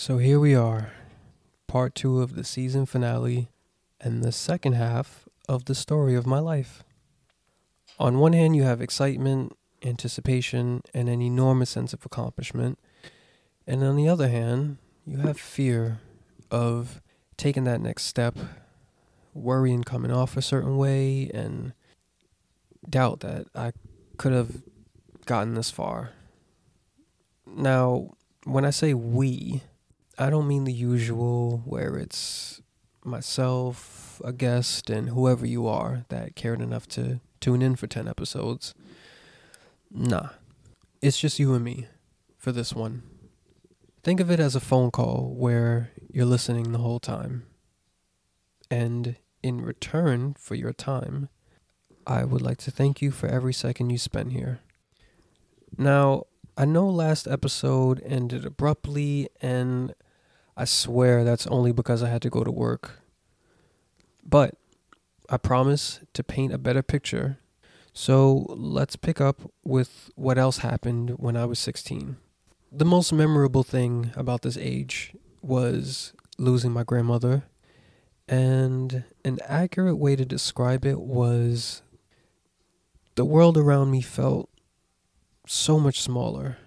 So here we are, part two of the season finale and the second half of the story of my life. On one hand, you have excitement, anticipation, and an enormous sense of accomplishment. And on the other hand, you have fear of taking that next step, worrying coming off a certain way, and doubt that I could have gotten this far. Now, when I say we, I don't mean the usual where it's myself, a guest, and whoever you are that cared enough to tune in for 10 episodes. Nah, it's just you and me for this one. Think of it as a phone call where you're listening the whole time. And in return for your time, I would like to thank you for every second you spent here. Now, I know last episode ended abruptly, and I swear that's only because I had to go to work. But I promise to paint a better picture. So let's pick up with what else happened when I was 16. The most memorable thing about this age was losing my grandmother, and an accurate way to describe it was the world around me felt so much smaller.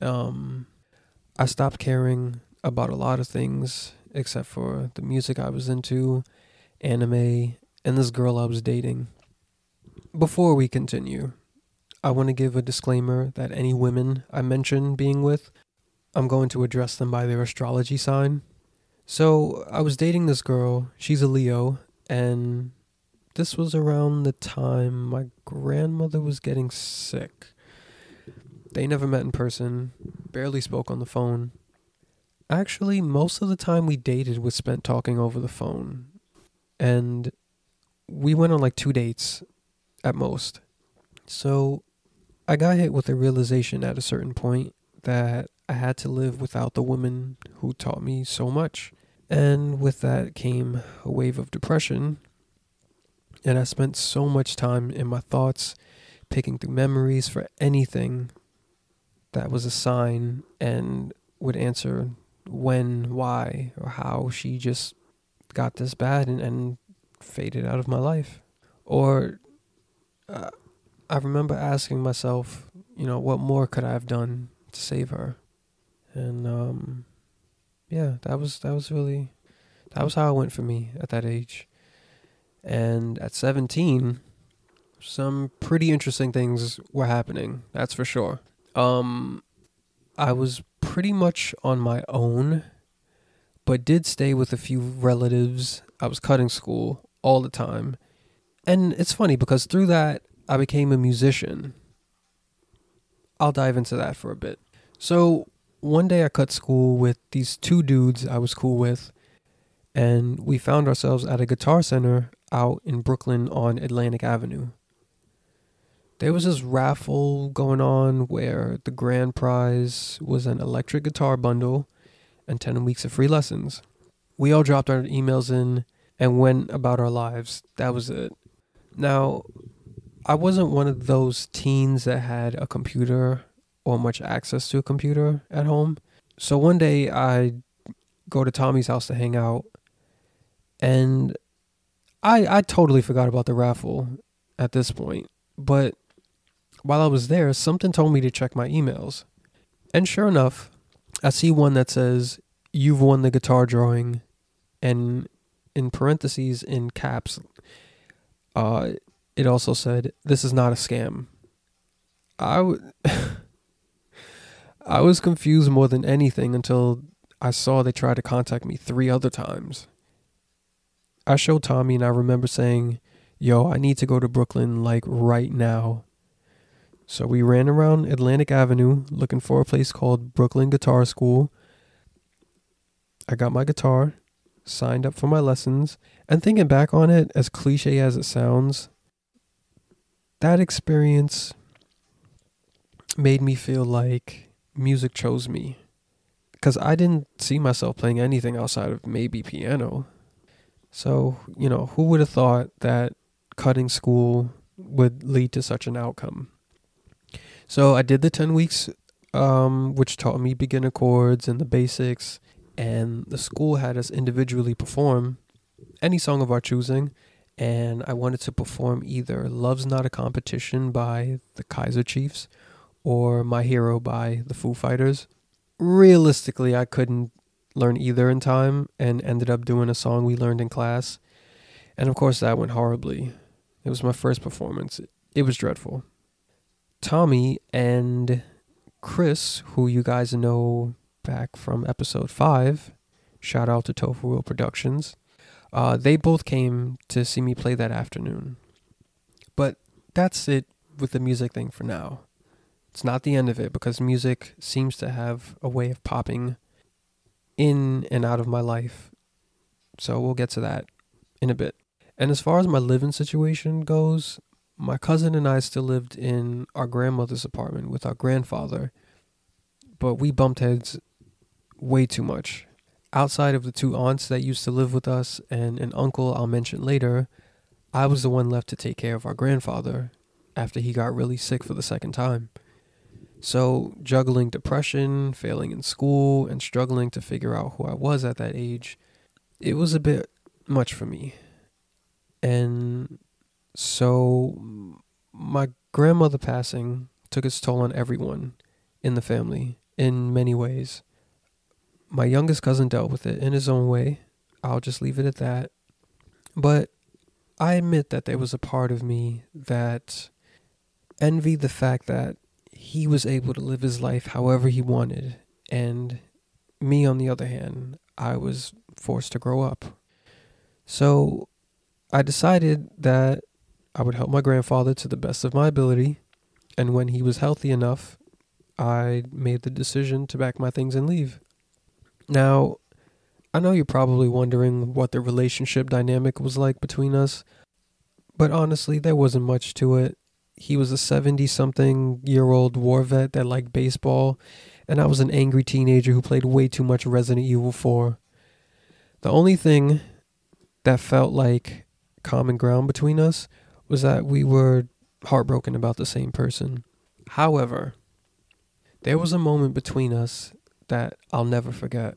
Um, I stopped caring about a lot of things except for the music I was into, anime, and this girl I was dating. Before we continue, I want to give a disclaimer that any women I mention being with, I'm going to address them by their astrology sign. So, I was dating this girl, she's a Leo, and this was around the time my grandmother was getting sick. They never met in person, barely spoke on the phone. Actually, most of the time we dated was spent talking over the phone. And we went on like two dates at most. So I got hit with a realization at a certain point that I had to live without the woman who taught me so much. And with that came a wave of depression. And I spent so much time in my thoughts, picking through memories for anything that was a sign and would answer when, why, or how she just got this bad and, and faded out of my life. Or uh, I remember asking myself, you know, what more could I have done to save her? And um, yeah, that was that was really that was how it went for me at that age. And at 17, some pretty interesting things were happening, that's for sure. Um I was pretty much on my own, but did stay with a few relatives. I was cutting school all the time. And it's funny because through that, I became a musician. I'll dive into that for a bit. So, one day I cut school with these two dudes I was cool with, and we found ourselves at a guitar center out in Brooklyn on Atlantic Avenue there was this raffle going on where the grand prize was an electric guitar bundle and 10 weeks of free lessons. We all dropped our emails in and went about our lives. That was it. Now, I wasn't one of those teens that had a computer or much access to a computer at home. So one day I go to Tommy's house to hang out and I I totally forgot about the raffle at this point. But while I was there, something told me to check my emails. And sure enough, I see one that says, You've won the guitar drawing. And in parentheses, in caps, uh, it also said, This is not a scam. I, w- I was confused more than anything until I saw they tried to contact me three other times. I showed Tommy and I remember saying, Yo, I need to go to Brooklyn like right now. So we ran around Atlantic Avenue looking for a place called Brooklyn Guitar School. I got my guitar, signed up for my lessons, and thinking back on it, as cliche as it sounds, that experience made me feel like music chose me. Because I didn't see myself playing anything outside of maybe piano. So, you know, who would have thought that cutting school would lead to such an outcome? So I did the 10 weeks, um, which taught me beginner chords and the basics. and the school had us individually perform any song of our choosing. And I wanted to perform either Love's Not a Competition by the Kaiser Chiefs or My Hero by the Foo Fighters. Realistically, I couldn't learn either in time and ended up doing a song we learned in class. And of course, that went horribly. It was my first performance. It was dreadful. Tommy and Chris, who you guys know back from episode five, shout out to Tofu Wheel Productions. Uh, they both came to see me play that afternoon. But that's it with the music thing for now. It's not the end of it because music seems to have a way of popping in and out of my life. So we'll get to that in a bit. And as far as my living situation goes, my cousin and I still lived in our grandmother's apartment with our grandfather, but we bumped heads way too much. Outside of the two aunts that used to live with us and an uncle I'll mention later, I was the one left to take care of our grandfather after he got really sick for the second time. So, juggling depression, failing in school, and struggling to figure out who I was at that age, it was a bit much for me. And so, my grandmother passing took its toll on everyone in the family in many ways. My youngest cousin dealt with it in his own way. I'll just leave it at that. But I admit that there was a part of me that envied the fact that he was able to live his life however he wanted. And me, on the other hand, I was forced to grow up. So I decided that I would help my grandfather to the best of my ability. And when he was healthy enough, I made the decision to pack my things and leave. Now, I know you're probably wondering what the relationship dynamic was like between us, but honestly, there wasn't much to it. He was a 70 something year old war vet that liked baseball, and I was an angry teenager who played way too much Resident Evil 4. The only thing that felt like common ground between us was that we were heartbroken about the same person. However, there was a moment between us that I'll never forget.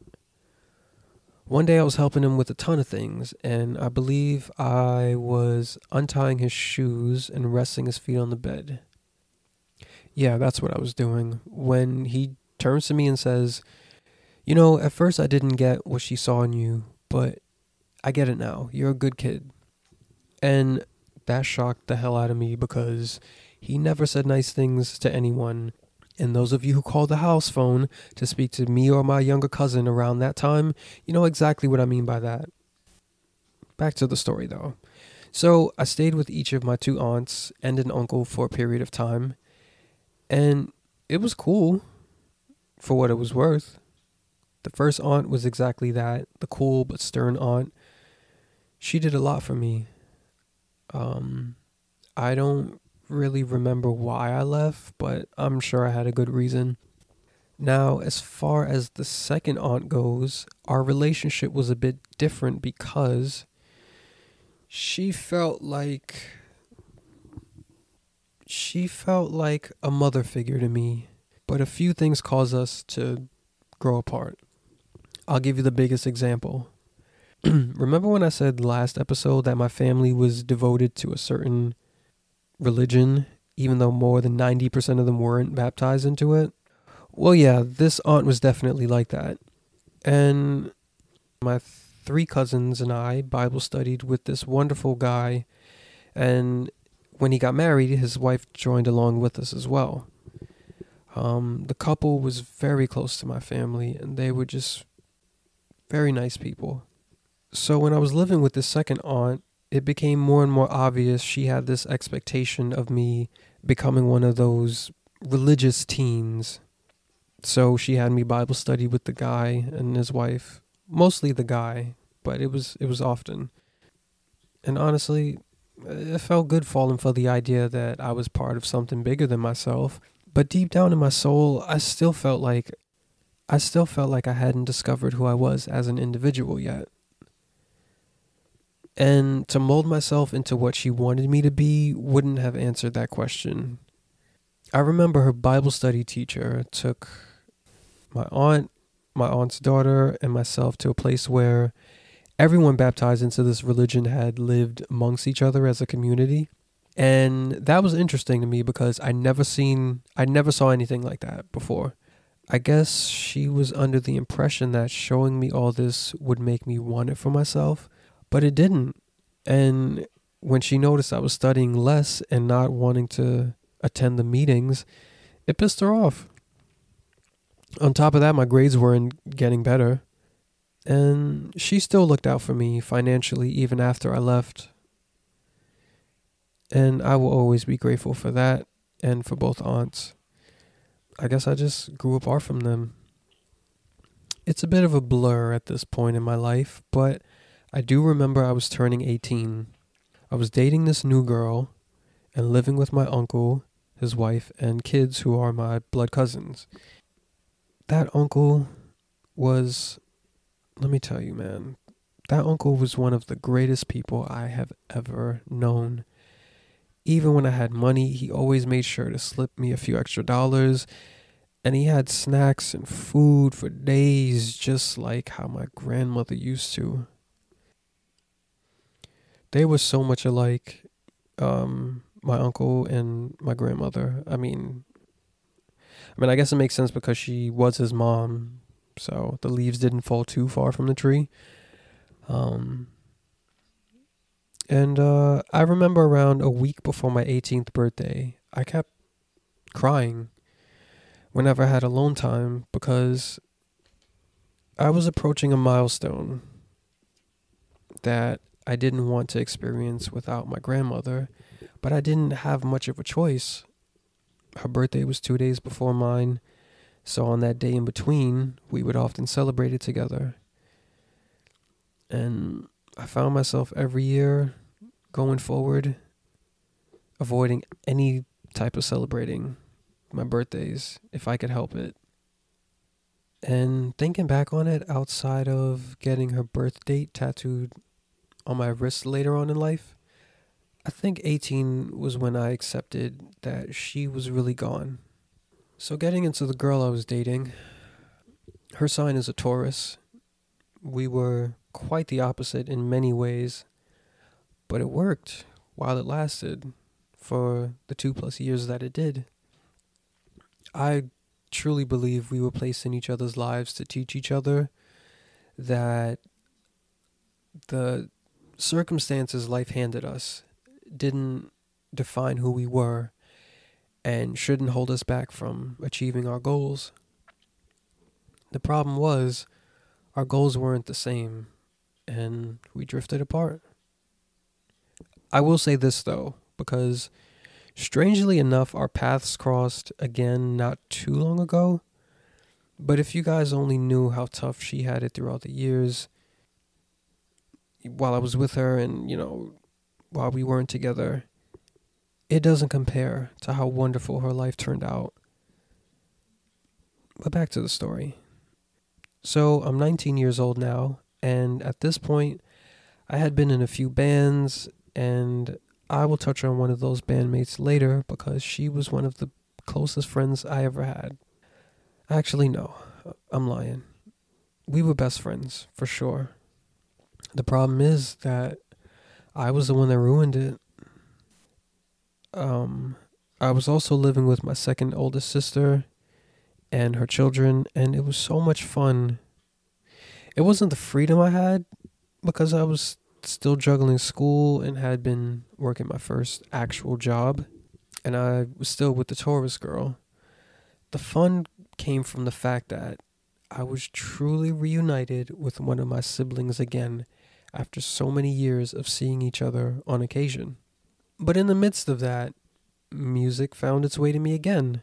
One day I was helping him with a ton of things, and I believe I was untying his shoes and resting his feet on the bed. Yeah, that's what I was doing. When he turns to me and says, You know, at first I didn't get what she saw in you, but I get it now. You're a good kid. And that shocked the hell out of me because he never said nice things to anyone and those of you who call the house phone to speak to me or my younger cousin around that time, you know exactly what I mean by that. Back to the story though. So I stayed with each of my two aunts and an uncle for a period of time, and it was cool for what it was worth. The first aunt was exactly that the cool but stern aunt. She did a lot for me. Um, I don't really remember why I left, but I'm sure I had a good reason. Now, as far as the second aunt goes, our relationship was a bit different because she felt like she felt like a mother figure to me, but a few things caused us to grow apart. I'll give you the biggest example. Remember when I said last episode that my family was devoted to a certain religion, even though more than 90% of them weren't baptized into it. Well, yeah, this aunt was definitely like that. And my three cousins and I Bible studied with this wonderful guy. And when he got married, his wife joined along with us as well. Um, the couple was very close to my family, and they were just very nice people. So when I was living with this second aunt, it became more and more obvious she had this expectation of me becoming one of those religious teens. So she had me Bible study with the guy and his wife, mostly the guy, but it was it was often. And honestly, it felt good falling for the idea that I was part of something bigger than myself. But deep down in my soul, I still felt like I still felt like I hadn't discovered who I was as an individual yet and to mold myself into what she wanted me to be wouldn't have answered that question. I remember her Bible study teacher took my aunt my aunt's daughter and myself to a place where everyone baptized into this religion had lived amongst each other as a community. And that was interesting to me because I never seen I never saw anything like that before. I guess she was under the impression that showing me all this would make me want it for myself, but it didn't. And when she noticed I was studying less and not wanting to attend the meetings, it pissed her off. On top of that, my grades weren't getting better. And she still looked out for me financially even after I left. And I will always be grateful for that and for both aunts. I guess I just grew apart from them. It's a bit of a blur at this point in my life, but I do remember I was turning 18. I was dating this new girl and living with my uncle, his wife, and kids who are my blood cousins. That uncle was, let me tell you, man, that uncle was one of the greatest people I have ever known. Even when I had money, he always made sure to slip me a few extra dollars. And he had snacks and food for days, just like how my grandmother used to. They were so much alike, um, my uncle and my grandmother. I mean, I mean, I guess it makes sense because she was his mom, so the leaves didn't fall too far from the tree. Um, and uh, I remember around a week before my 18th birthday, I kept crying whenever I had alone time because I was approaching a milestone that I didn't want to experience without my grandmother, but I didn't have much of a choice. Her birthday was two days before mine, so on that day in between, we would often celebrate it together. And I found myself every year going forward avoiding any type of celebrating my birthdays if I could help it. And thinking back on it, outside of getting her birth date tattooed on my wrist later on in life, I think 18 was when I accepted that she was really gone. So, getting into the girl I was dating, her sign is a Taurus. We were quite the opposite in many ways, but it worked while it lasted for the two plus years that it did. I truly believe we were placed in each other's lives to teach each other that the circumstances life handed us didn't define who we were and shouldn't hold us back from achieving our goals. The problem was our goals weren't the same and we drifted apart. I will say this though, because Strangely enough, our paths crossed again not too long ago. But if you guys only knew how tough she had it throughout the years while I was with her and, you know, while we weren't together, it doesn't compare to how wonderful her life turned out. But back to the story. So I'm 19 years old now, and at this point, I had been in a few bands and I will touch on one of those bandmates later because she was one of the closest friends I ever had. Actually, no, I'm lying. We were best friends, for sure. The problem is that I was the one that ruined it. Um, I was also living with my second oldest sister and her children, and it was so much fun. It wasn't the freedom I had because I was still juggling school and had been working my first actual job. And I was still with the Taurus girl. The fun came from the fact that I was truly reunited with one of my siblings again after so many years of seeing each other on occasion. But in the midst of that, music found its way to me again.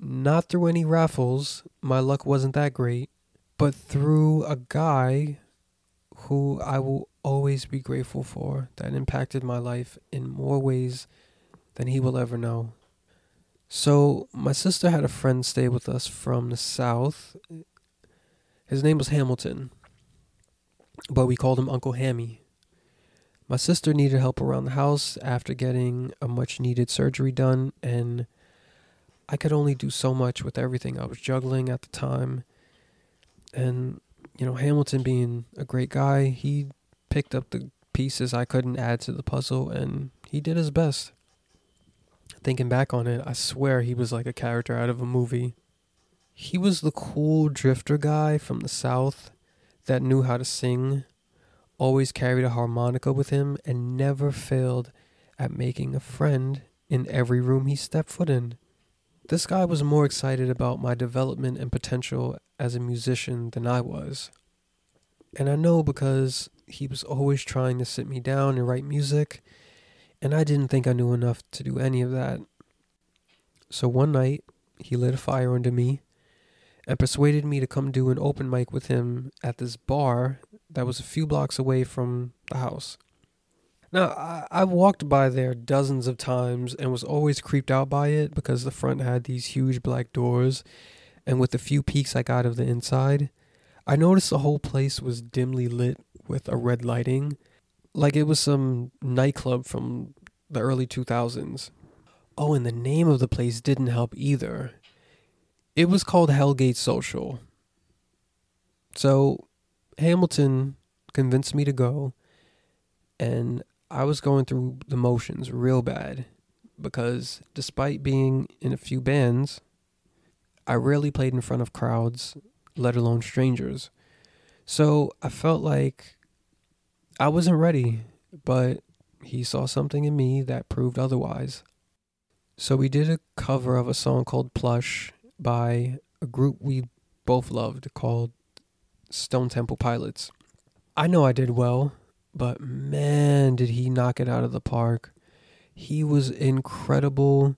Not through any raffles, my luck wasn't that great, but through a guy who I will always be grateful for that impacted my life in more ways than he will ever know. So, my sister had a friend stay with us from the South. His name was Hamilton, but we called him Uncle Hammy. My sister needed help around the house after getting a much needed surgery done, and I could only do so much with everything I was juggling at the time. And, you know, Hamilton being a great guy, he picked up the pieces I couldn't add to the puzzle and he did his best. Thinking back on it, I swear he was like a character out of a movie. He was the cool drifter guy from the South that knew how to sing, always carried a harmonica with him, and never failed at making a friend in every room he stepped foot in. This guy was more excited about my development and potential as a musician than I was. And I know because he was always trying to sit me down and write music and I didn't think I knew enough to do any of that. So one night, he lit a fire under me and persuaded me to come do an open mic with him at this bar that was a few blocks away from the house. Now, I, I walked by there dozens of times and was always creeped out by it because the front had these huge black doors, and with the few peeks I got of the inside, I noticed the whole place was dimly lit with a red lighting like it was some nightclub from the early 2000s. Oh, and the name of the place didn't help either. It was called Hellgate Social. So Hamilton convinced me to go, and I was going through the motions real bad because despite being in a few bands, I rarely played in front of crowds, let alone strangers. So I felt like I wasn't ready, but he saw something in me that proved otherwise. So we did a cover of a song called Plush by a group we both loved called Stone Temple Pilots. I know I did well, but man, did he knock it out of the park. He was incredible.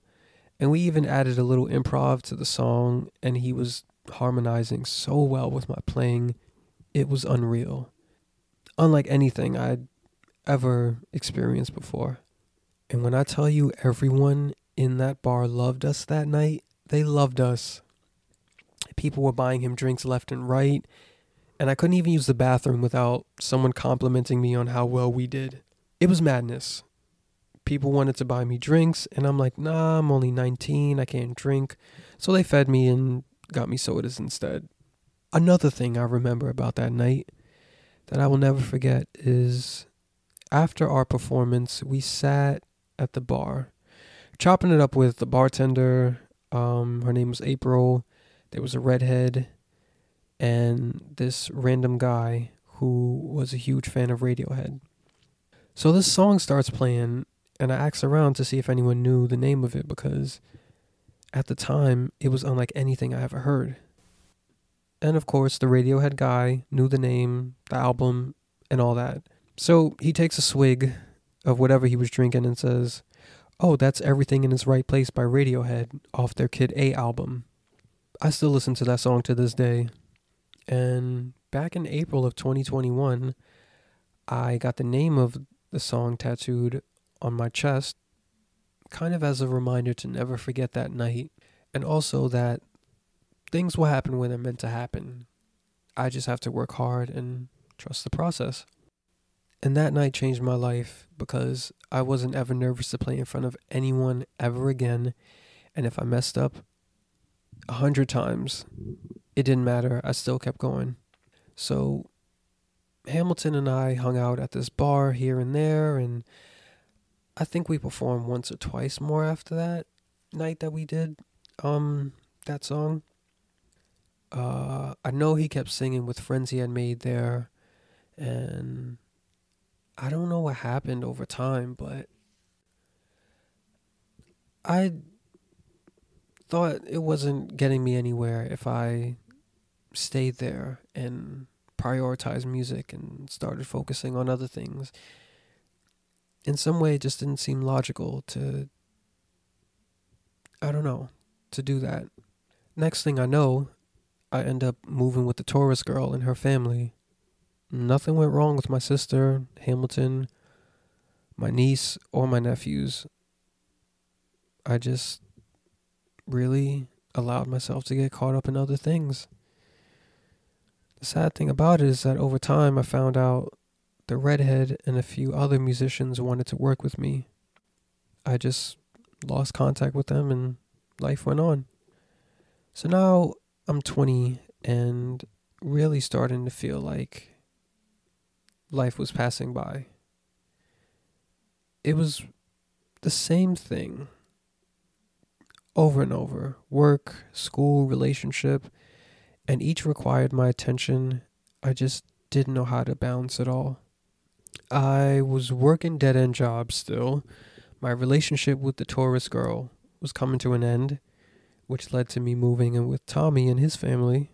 And we even added a little improv to the song, and he was harmonizing so well with my playing. It was unreal unlike anything I'd ever experienced before. And when I tell you everyone in that bar loved us that night, they loved us. People were buying him drinks left and right, and I couldn't even use the bathroom without someone complimenting me on how well we did. It was madness. People wanted to buy me drinks, and I'm like, nah, I'm only 19, I can't drink. So they fed me and got me sodas instead. Another thing I remember about that night that I will never forget is after our performance, we sat at the bar, chopping it up with the bartender. Um, her name was April. There was a redhead, and this random guy who was a huge fan of Radiohead. So this song starts playing, and I asked around to see if anyone knew the name of it because at the time it was unlike anything I ever heard. And of course, the Radiohead guy knew the name, the album, and all that. So he takes a swig of whatever he was drinking and says, Oh, that's Everything in Its Right Place by Radiohead off their Kid A album. I still listen to that song to this day. And back in April of 2021, I got the name of the song tattooed on my chest, kind of as a reminder to never forget that night, and also that things will happen when they're meant to happen. I just have to work hard and trust the process. And that night changed my life because I wasn't ever nervous to play in front of anyone ever again. And if I messed up a hundred times, it didn't matter. I still kept going. So Hamilton and I hung out at this bar here and there, and I think we performed once or twice more after that night that we did um that song uh, I know he kept singing with friends he had made there, and I don't know what happened over time, but I thought it wasn't getting me anywhere if I stayed there and prioritized music and started focusing on other things. In some way, it just didn't seem logical to, I don't know, to do that. Next thing I know, I end up moving with the Taurus girl and her family. Nothing went wrong with my sister, Hamilton, my niece, or my nephews. I just really allowed myself to get caught up in other things. The sad thing about it is that over time I found out the redhead and a few other musicians wanted to work with me. I just lost contact with them and life went on. So now I'm 20 and really starting to feel like life was passing by. It was the same thing over and over work, school, relationship, and each required my attention. I just didn't know how to balance it all. I was working dead end jobs still. My relationship with the Taurus girl was coming to an end, which led to me moving in with Tommy and his family.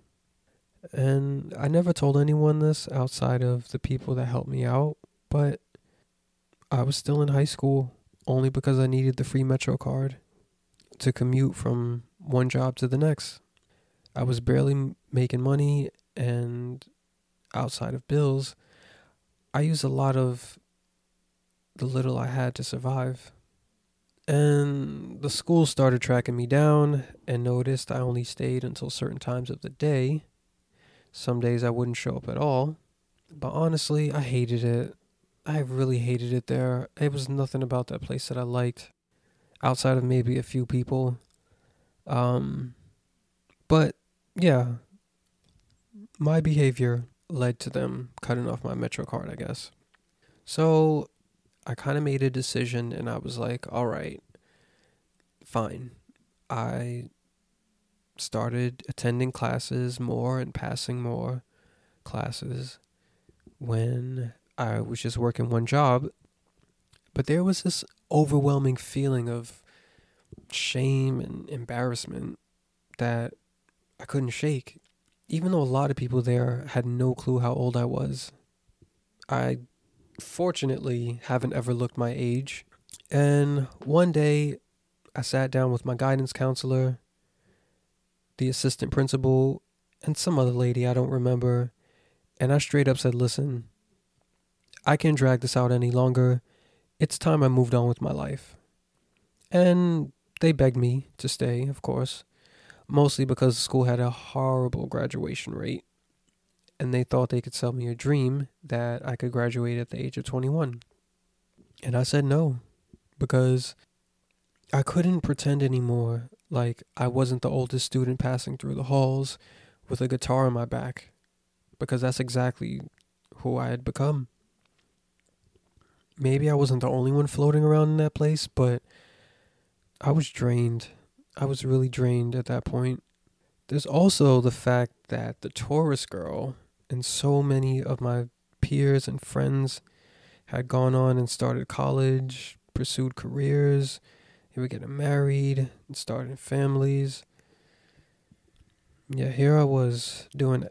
And I never told anyone this outside of the people that helped me out, but I was still in high school only because I needed the free Metro card to commute from one job to the next. I was barely making money, and outside of bills, I used a lot of the little I had to survive. And the school started tracking me down and noticed I only stayed until certain times of the day. Some days I wouldn't show up at all. But honestly, I hated it. I really hated it there. It was nothing about that place that I liked outside of maybe a few people. Um, but yeah, my behavior led to them cutting off my Metro card, I guess. So I kind of made a decision and I was like, all right, fine. I started attending classes more and passing more classes when I was just working one job. But there was this overwhelming feeling of shame and embarrassment that I couldn't shake. Even though a lot of people there had no clue how old I was, I fortunately haven't ever looked my age. And one day I sat down with my guidance counselor, the assistant principal, and some other lady I don't remember, and I straight up said, Listen, I can't drag this out any longer it's time I moved on with my life. And they begged me to stay, of course, mostly because the school had a horrible graduation rate. And they thought they could sell me a dream that I could graduate at the age of 21. And I said no, because I couldn't pretend anymore like I wasn't the oldest student passing through the halls with a guitar on my back, because that's exactly who I had become maybe I wasn't the only one floating around in that place, but I was drained. I was really drained at that point. There's also the fact that the Taurus girl and so many of my peers and friends had gone on and started college, pursued careers, they were getting married and starting families. Yeah, here I was doing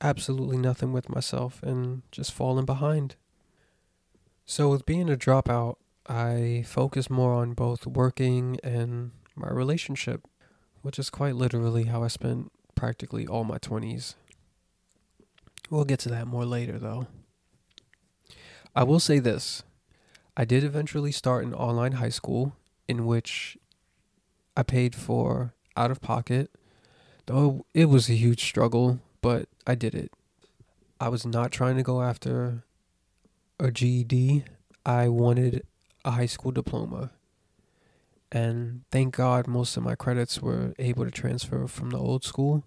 absolutely nothing with myself and just falling behind. So, with being a dropout, I focus more on both working and my relationship, which is quite literally how I spent practically all my 20s. We'll get to that more later, though. I will say this I did eventually start an online high school in which I paid for out of pocket, though it was a huge struggle, but I did it. I was not trying to go after a GED, I wanted a high school diploma. And thank God most of my credits were able to transfer from the old school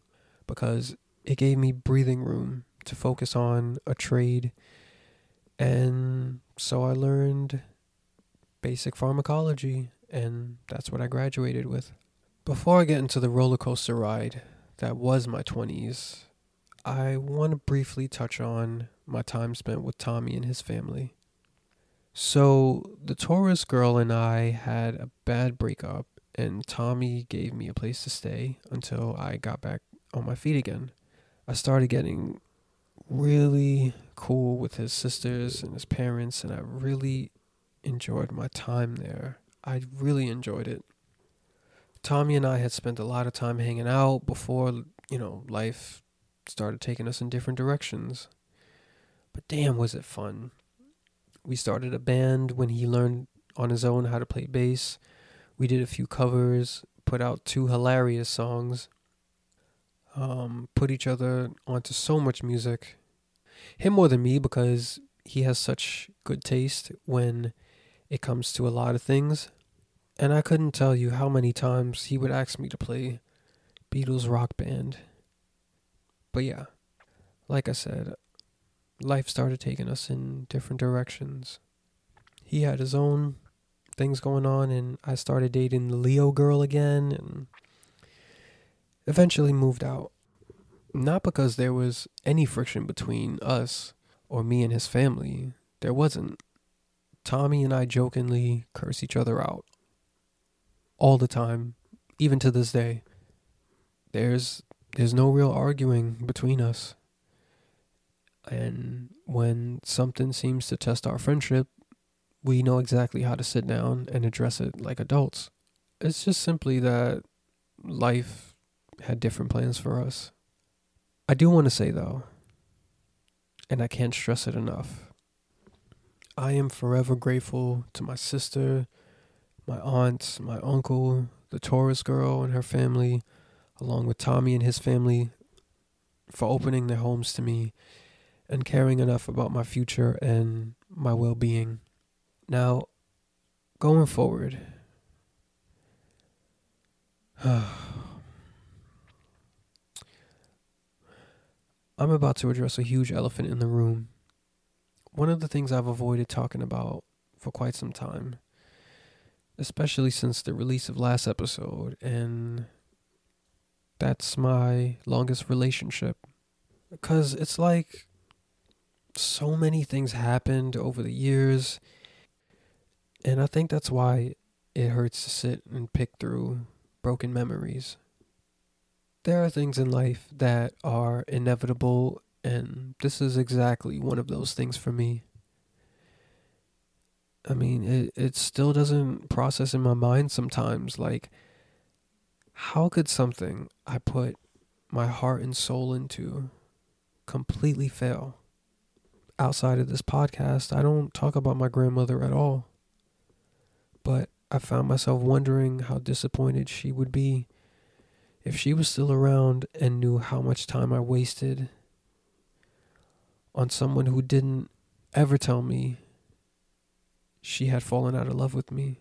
because it gave me breathing room to focus on a trade. And so I learned basic pharmacology, and that's what I graduated with. Before I get into the roller coaster ride that was my 20s, I want to briefly touch on my time spent with Tommy and his family. So, the Taurus girl and I had a bad breakup, and Tommy gave me a place to stay until I got back on my feet again. I started getting really cool with his sisters and his parents, and I really enjoyed my time there. I really enjoyed it. Tommy and I had spent a lot of time hanging out before, you know, life started taking us in different directions. But damn, was it fun. We started a band when he learned on his own how to play bass. We did a few covers, put out two hilarious songs, um, put each other onto so much music. Him more than me because he has such good taste when it comes to a lot of things. And I couldn't tell you how many times he would ask me to play Beatles rock band But yeah, like I said, life started taking us in different directions. He had his own things going on, and I started dating the Leo girl again, and eventually moved out. Not because there was any friction between us or me and his family. There wasn't. Tommy and I jokingly curse each other out all the time, even to this day. There's there's no real arguing between us. And when something seems to test our friendship, we know exactly how to sit down and address it like adults. It's just simply that life had different plans for us. I do want to say, though, and I can't stress it enough, I am forever grateful to my sister, my aunt, my uncle, the Taurus girl and her family, along with Tommy and his family, for opening their homes to me and caring enough about my future and my well being. Now, going forward, I'm about to address a huge elephant in the room. One of the things I've avoided talking about for quite some time, especially since the release of last episode, and that's my longest relationship. Because it's like so many things happened over the years and I think that's why it hurts to sit and pick through broken memories. There are things in life that are inevitable, and this is exactly one of those things for me. I mean, it, it still doesn't process in my mind sometimes. Like, how could something I put my heart and soul into completely fail? Outside of this podcast, I don't talk about my grandmother at all but I found myself wondering how disappointed she would be if she was still around and knew how much time I wasted on someone who didn't ever tell me she had fallen out of love with me.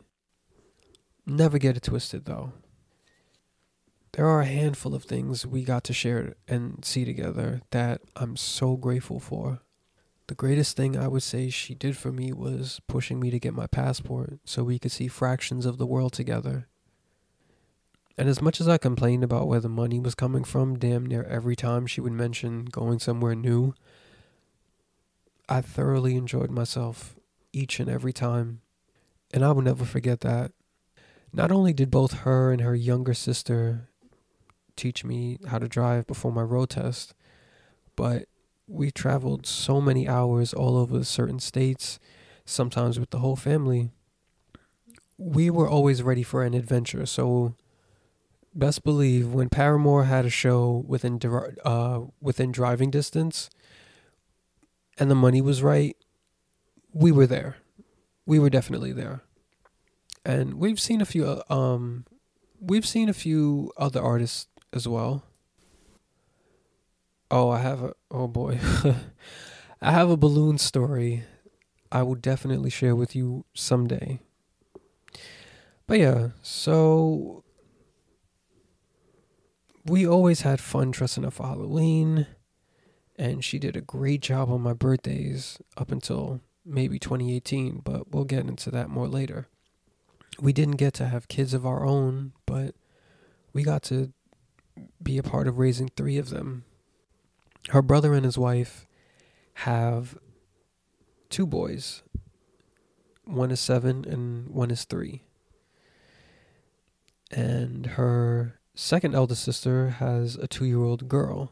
Never get it twisted though. There are a handful of things we got to share and see together that I'm so grateful for. The greatest thing I would say she did for me was pushing me to get my passport so we could see fractions of the world together. And as much as I complained about where the money was coming from damn near every time she would mention going somewhere new, I thoroughly enjoyed myself each and every time. And I will never forget that. Not only did both her and her younger sister teach me how to drive before my road test, but we traveled so many hours all over certain states, sometimes with the whole family. We were always ready for an adventure, so best believe when Paramore had a show within uh within driving distance and the money was right, we were there. We were definitely there. And we've seen a few uh, um we've seen a few other artists as well. Oh, I have a oh boy. I have a balloon story I will definitely share with you someday. But yeah, so we always had fun dressing up for Halloween, and she did a great job on my birthdays up until maybe 2018, but we'll get into that more later. We didn't get to have kids of our own, but we got to be a part of raising three of them her brother and his wife have two boys. One is seven and one is three. And her second eldest sister has a two year old girl.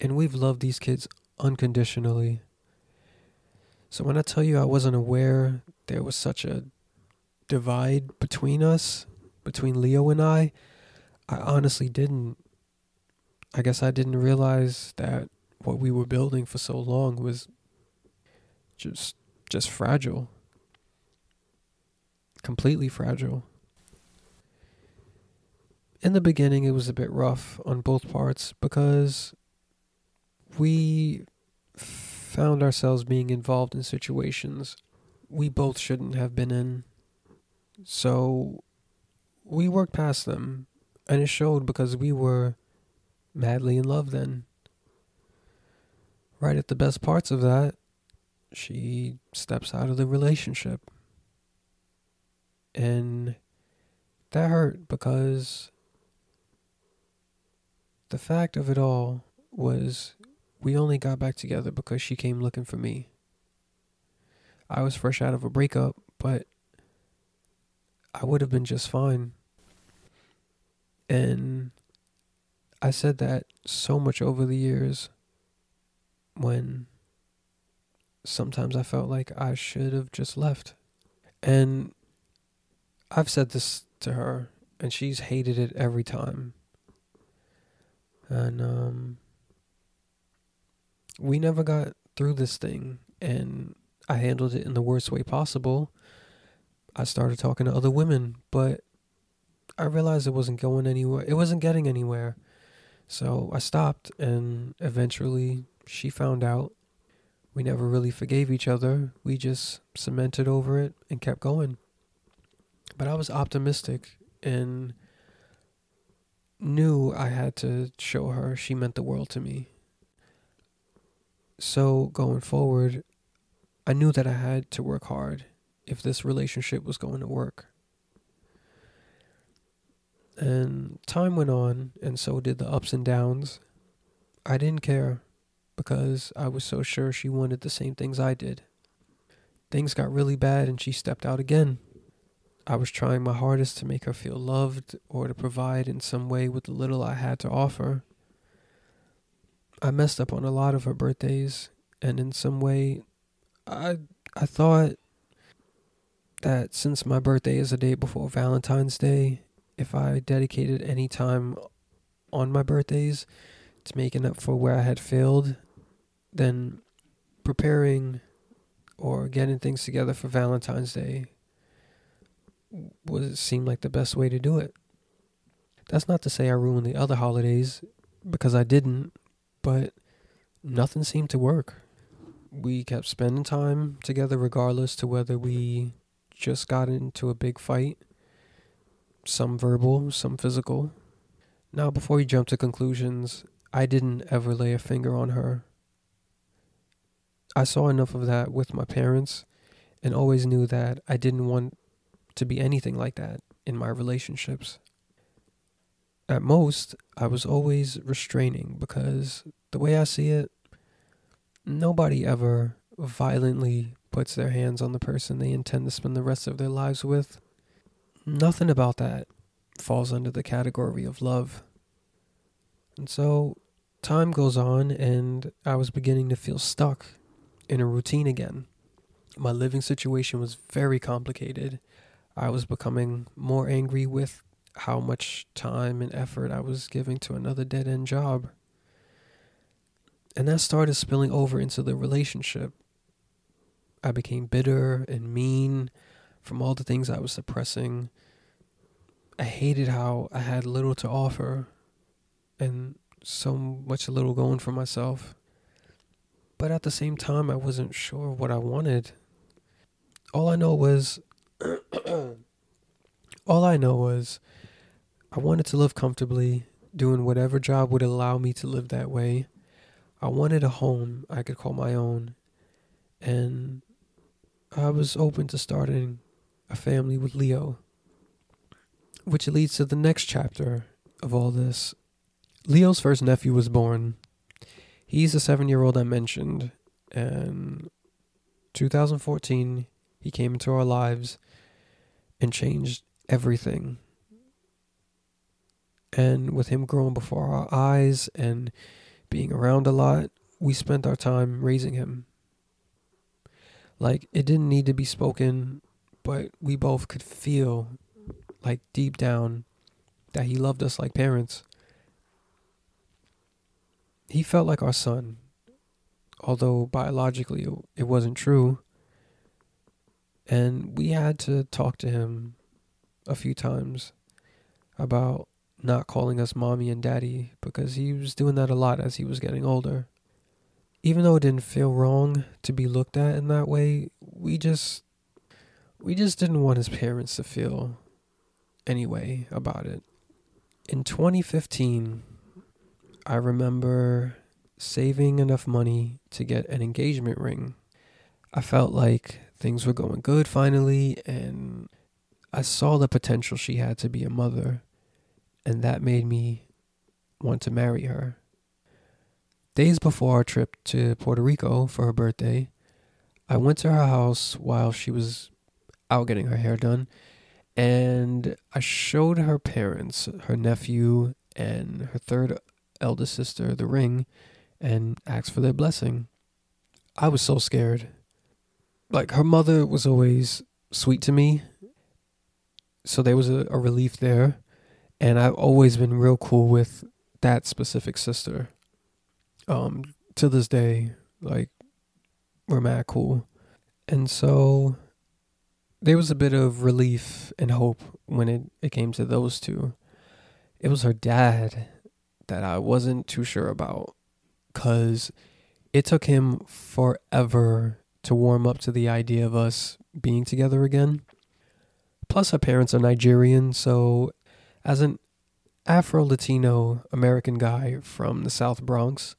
And we've loved these kids unconditionally. So when I tell you I wasn't aware there was such a divide between us, between Leo and I, I honestly didn't. I guess I didn't realize that what we were building for so long was just just fragile. Completely fragile. In the beginning it was a bit rough on both parts because we found ourselves being involved in situations we both shouldn't have been in. So we worked past them and it showed because we were madly in love then. right at the best parts of that, she steps out of the relationship. And that hurt because the fact of it all was we only got back together because she came looking for me. I was fresh out of a breakup, but I would have been just fine. And I said that so much over the years when sometimes I felt like I should have just left. And I've said this to her, and she's hated it every time. And um, we never got through this thing, and I handled it in the worst way possible. I started talking to other women, but I realized it wasn't going anywhere. It wasn't getting anywhere. So I stopped, and eventually she found out. We never really forgave each other. We just cemented over it and kept going. But I was optimistic and knew I had to show her she meant the world to me. So going forward, I knew that I had to work hard if this relationship was going to work. And time went on, and so did the ups and downs. I didn't care because I was so sure she wanted the same things I did. Things got really bad, and she stepped out again. I was trying my hardest to make her feel loved or to provide in some way with the little I had to offer. I messed up on a lot of her birthdays, and in some way, I I thought that since my birthday is a day before Valentine's Day, if I dedicated any time on my birthdays to making up for where I had failed, then preparing or getting things together for Valentine's Day was seemed like the best way to do it. That's not to say I ruined the other holidays because I didn't, but nothing seemed to work. We kept spending time together regardless to whether we just got into a big fight, some verbal, some physical. Now, before you jump to conclusions, I didn't ever lay a finger on her. I saw enough of that with my parents and always knew that I didn't want to be anything like that in my relationships. At most, I was always restraining because the way I see it, nobody ever violently puts their hands on the person they intend to spend the rest of their lives with. Nothing about that falls under the category of love. And so time goes on, and I was beginning to feel stuck in a routine again. My living situation was very complicated, I was becoming more angry with how much time and effort I was giving to another dead end job. And that started spilling over into the relationship. I became bitter and mean from all the things I was suppressing. I hated how I had little to offer and so much little going for myself. But at the same time, I wasn't sure what I wanted. All I know was all I know was I wanted to live comfortably, doing whatever job would allow me to live that way. I wanted a home I could call my own, and I was open to starting a family with Leo. Which leads to the next chapter of all this. Leo's first nephew was born. He's the seven year old I mentioned, and 2014, he came into our lives and changed everything. And with him growing before our eyes and being around a lot, we spent our time raising him. Like, it didn't need to be spoken, but we both could feel, like, deep down, that he loved us like parents. He felt like our son, although biologically it wasn't true. And we had to talk to him a few times about not calling us mommy and daddy because he was doing that a lot as he was getting older. Even though it didn't feel wrong to be looked at in that way, we just we just didn't want his parents to feel anyway about it. In 2015, I remember saving enough money to get an engagement ring. I felt like things were going good finally, and I saw the potential she had to be a mother, and that made me want to marry her. Days before our trip to Puerto Rico for her birthday, I went to her house while she was out getting her hair done, and I showed her parents, her nephew, and her third eldest sister the ring and asked for their blessing. I was so scared. Like, her mother was always sweet to me, so there was a, a relief there. And I've always been real cool with that specific sister. Um, to this day, like, we're mad cool. And so there was a bit of relief and hope when it, it came to those two. It was her dad that I wasn't too sure about because it took him forever to warm up to the idea of us being together again. Plus, her parents are Nigerian, so as an Afro Latino American guy from the South Bronx,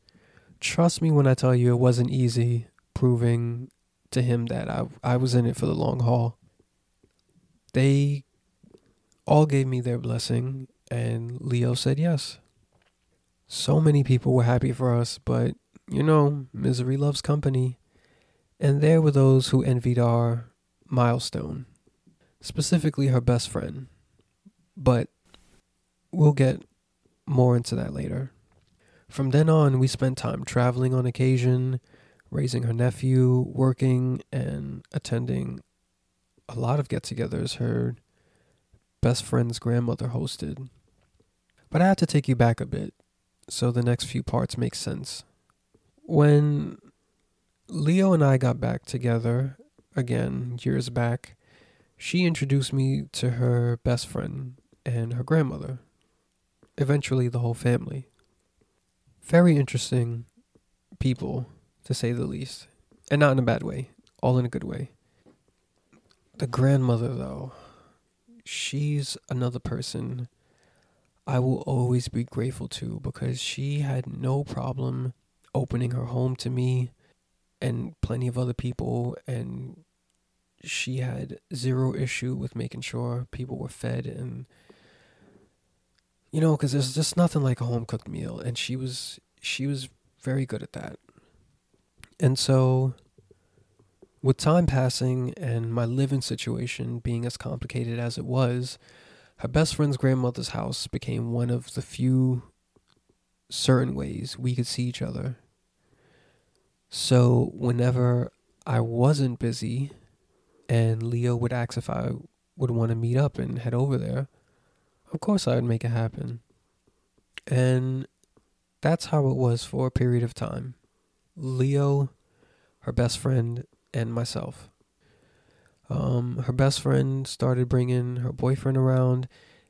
trust me when I tell you it wasn't easy proving to him that I, I was in it for the long haul. They all gave me their blessing, and Leo said yes. So many people were happy for us, but you know, misery loves company. And there were those who envied our milestone, specifically her best friend. But we'll get more into that later. From then on, we spent time traveling on occasion, raising her nephew, working, and attending a lot of get togethers her best friend's grandmother hosted. But I have to take you back a bit so the next few parts make sense. When Leo and I got back together again years back, she introduced me to her best friend and her grandmother, eventually, the whole family. Very interesting people, to say the least, and not in a bad way, all in a good way. The grandmother, though, she's another person I will always be grateful to because she had no problem opening her home to me and plenty of other people and she had zero issue with making sure people were fed and you know because there's just nothing like a home cooked meal and she was she was very good at that and so with time passing and my living situation being as complicated as it was her best friend's grandmother's house became one of the few certain ways we could see each other. So whenever I wasn't busy and Leo would ask if I would want to meet up and head over there, of course I would make it happen. And that's how it was for a period of time. Leo, her best friend, and myself. Um, her best friend started bringing her boyfriend around,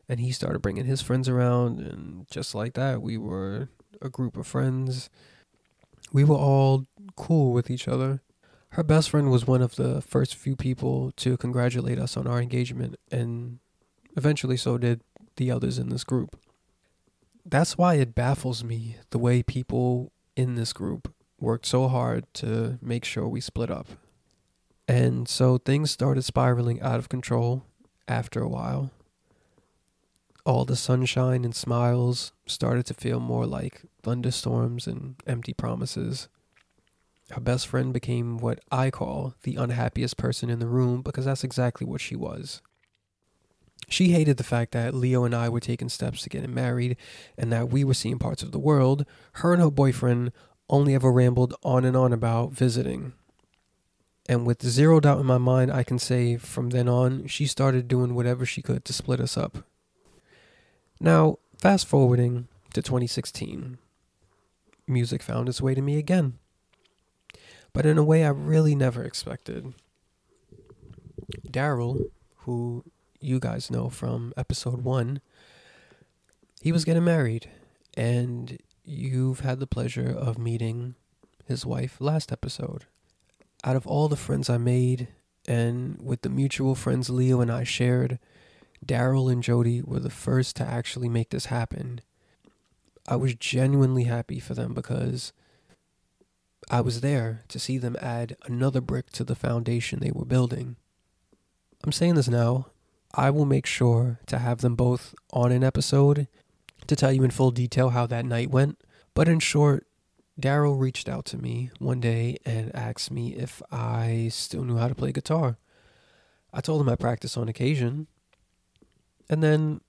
and he started bringing his friends around, and just like that, we were a group of friends. We were all cool with each other. Her best friend was one of the first few people to congratulate us on our engagement, and eventually so did the others in this group. That's why it baffles me the way people in this group worked so hard to make sure we split up. And so things started spiraling out of control after a while. All the sunshine and smiles started to feel more like thunderstorms and empty promises. Her best friend became what I call the unhappiest person in the room because that's exactly what she was. She hated the fact that Leo and I were taking steps to getting married and that we were seeing parts of the world her and her boyfriend only ever rambled on and on about visiting and with zero doubt in my mind, I can say from then on, she started doing whatever she could to split us up. Now, fast forwarding to 2016, music found its way to me again. But in a way I really never expected. Daryl, who you guys know from episode one, he was getting married, and you've had the pleasure of meeting his wife last episode out of all the friends I made, and with the mutual friends Leo and I shared, Daryl and Jody were the first to actually make this happen. I was genuinely happy for them because I was there to see them add another brick to the foundation they were building. I'm saying this now. I will make sure to have them both on an episode to tell you in full detail how that night went. But in short, Daryl reached out to me one day and asked me if I still knew how to play guitar. I told him I practice on occasion. And then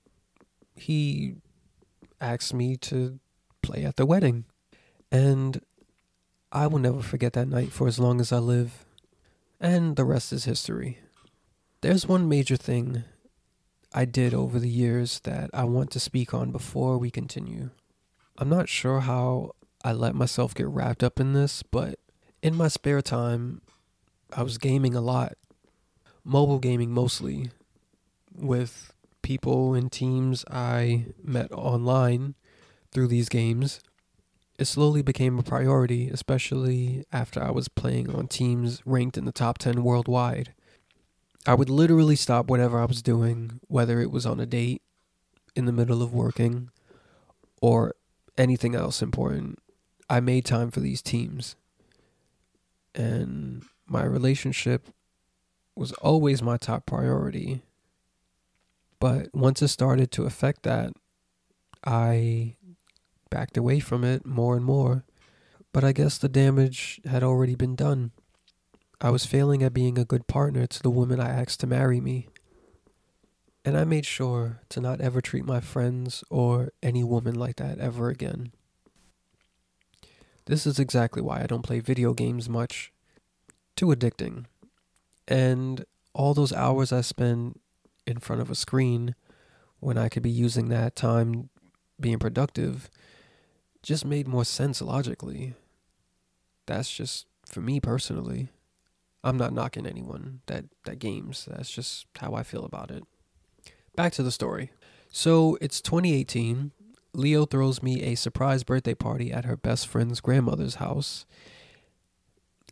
he asked me to play at the wedding. And I will never forget that night for as long as I live. And the rest is history. There's one major thing I did over the years that I want to speak on before we continue. I'm not sure how I let myself get wrapped up in this, but in my spare time, I was gaming a lot. Mobile gaming mostly, with people and teams I met online through these games. It slowly became a priority, especially after I was playing on teams ranked in the top 10 worldwide. I would literally stop whatever I was doing, whether it was on a date, in the middle of working, or anything else important. I made time for these teams. And my relationship was always my top priority. But once it started to affect that, I backed away from it more and more. But I guess the damage had already been done. I was failing at being a good partner to the woman I asked to marry me. And I made sure to not ever treat my friends or any woman like that ever again. This is exactly why I don't play video games much. Too addicting. And all those hours I spend in front of a screen when I could be using that time being productive just made more sense logically. That's just for me personally. I'm not knocking anyone that that games. That's just how I feel about it. Back to the story. So it's 2018. Leo throws me a surprise birthday party at her best friend's grandmother's house.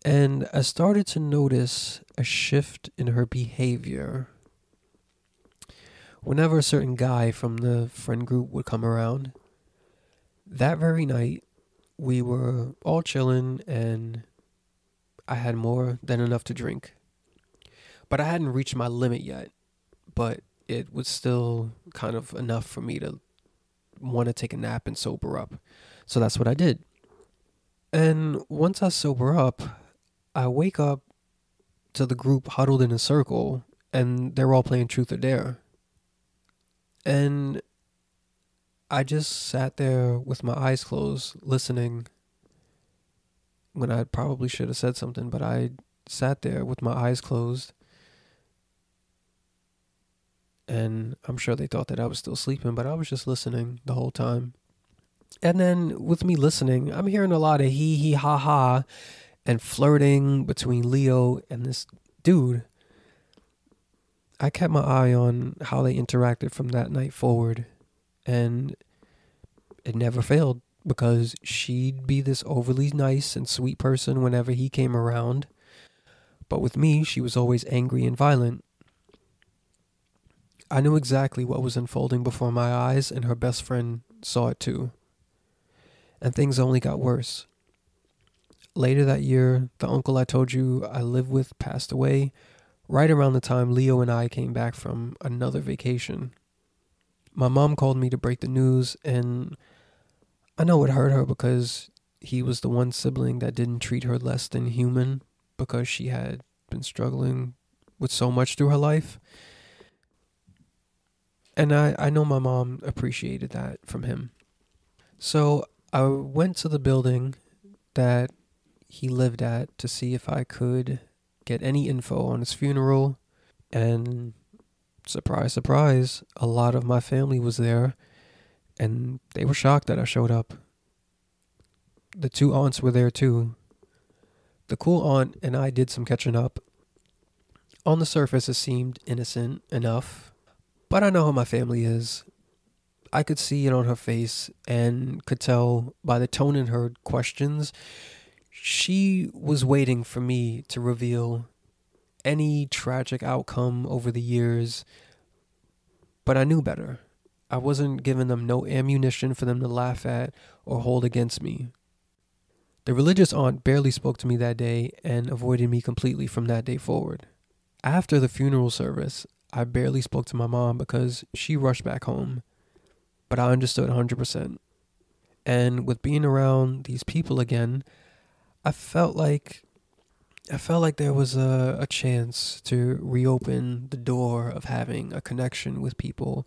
And I started to notice a shift in her behavior. Whenever a certain guy from the friend group would come around, that very night, we were all chilling and I had more than enough to drink. But I hadn't reached my limit yet. But it was still kind of enough for me to want to take a nap and sober up. So that's what I did. And once I sober up, I wake up to the group huddled in a circle and they're all playing truth or dare. And I just sat there with my eyes closed, listening when I probably should have said something, but I sat there with my eyes closed. And I'm sure they thought that I was still sleeping, but I was just listening the whole time. And then with me listening, I'm hearing a lot of hee hee ha ha and flirting between Leo and this dude. I kept my eye on how they interacted from that night forward, and it never failed because she'd be this overly nice and sweet person whenever he came around. But with me, she was always angry and violent. I knew exactly what was unfolding before my eyes, and her best friend saw it too. And things only got worse. Later that year, the uncle I told you I lived with passed away, right around the time Leo and I came back from another vacation. My mom called me to break the news, and I know it hurt her because he was the one sibling that didn't treat her less than human because she had been struggling with so much through her life. And I, I know my mom appreciated that from him. So I went to the building that he lived at to see if I could get any info on his funeral. And surprise, surprise, a lot of my family was there and they were shocked that I showed up. The two aunts were there too. The cool aunt and I did some catching up. On the surface, it seemed innocent enough, but I know how my family is. I could see it on her face and could tell by the tone in her questions she was waiting for me to reveal any tragic outcome over the years, but I knew better. I wasn't giving them no ammunition for them to laugh at or hold against me. The religious aunt barely spoke to me that day and avoided me completely from that day forward. After the funeral service, I barely spoke to my mom because she rushed back home, but I understood 100%. And with being around these people again, I felt like I felt like there was a, a chance to reopen the door of having a connection with people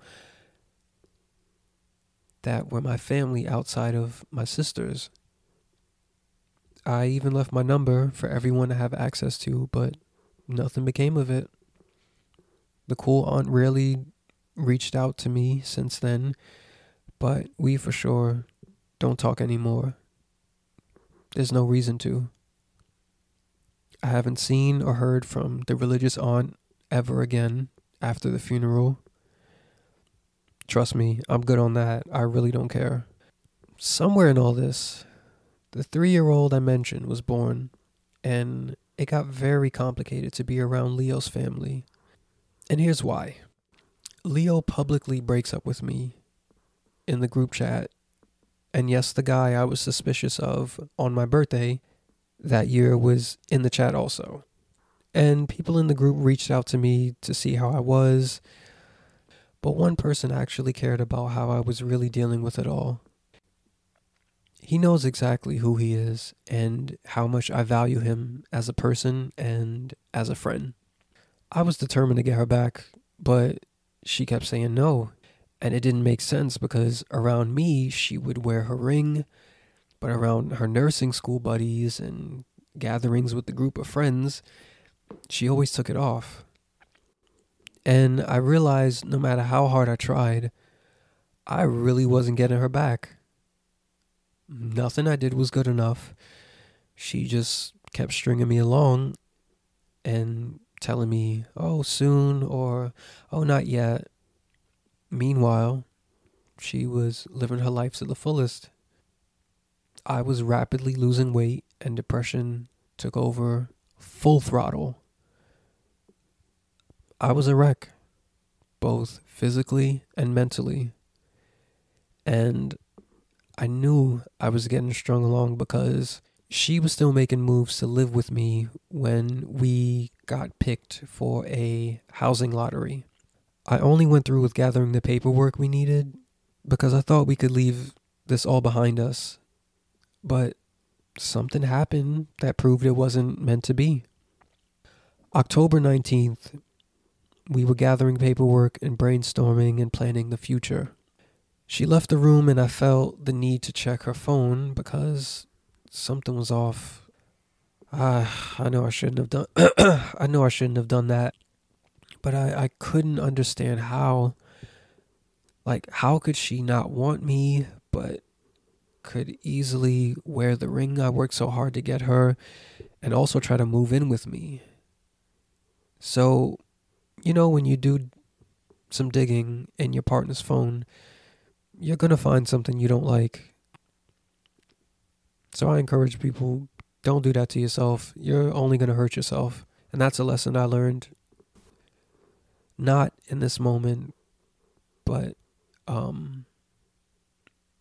that were my family outside of my sisters. I even left my number for everyone to have access to, but nothing became of it. The cool aunt rarely reached out to me since then, but we for sure don't talk anymore. There's no reason to. I haven't seen or heard from the religious aunt ever again after the funeral. Trust me, I'm good on that. I really don't care. Somewhere in all this, the three year old I mentioned was born, and it got very complicated to be around Leo's family. And here's why Leo publicly breaks up with me in the group chat. And yes, the guy I was suspicious of on my birthday that year was in the chat also. And people in the group reached out to me to see how I was. But one person actually cared about how I was really dealing with it all. He knows exactly who he is and how much I value him as a person and as a friend. I was determined to get her back, but she kept saying no. And it didn't make sense because around me, she would wear her ring, but around her nursing school buddies and gatherings with the group of friends, she always took it off. And I realized no matter how hard I tried, I really wasn't getting her back. Nothing I did was good enough. She just kept stringing me along and telling me, oh, soon, or oh, not yet. Meanwhile, she was living her life to the fullest. I was rapidly losing weight, and depression took over full throttle. I was a wreck, both physically and mentally. And I knew I was getting strung along because she was still making moves to live with me when we got picked for a housing lottery. I only went through with gathering the paperwork we needed because I thought we could leave this all behind us but something happened that proved it wasn't meant to be. October 19th, we were gathering paperwork and brainstorming and planning the future. She left the room and I felt the need to check her phone because something was off. Ah, I know I shouldn't have done I know I shouldn't have done that. But I, I couldn't understand how like how could she not want me but could easily wear the ring I worked so hard to get her and also try to move in with me. So, you know, when you do some digging in your partner's phone, you're going to find something you don't like. So I encourage people don't do that to yourself. You're only going to hurt yourself. And that's a lesson I learned. Not in this moment, but um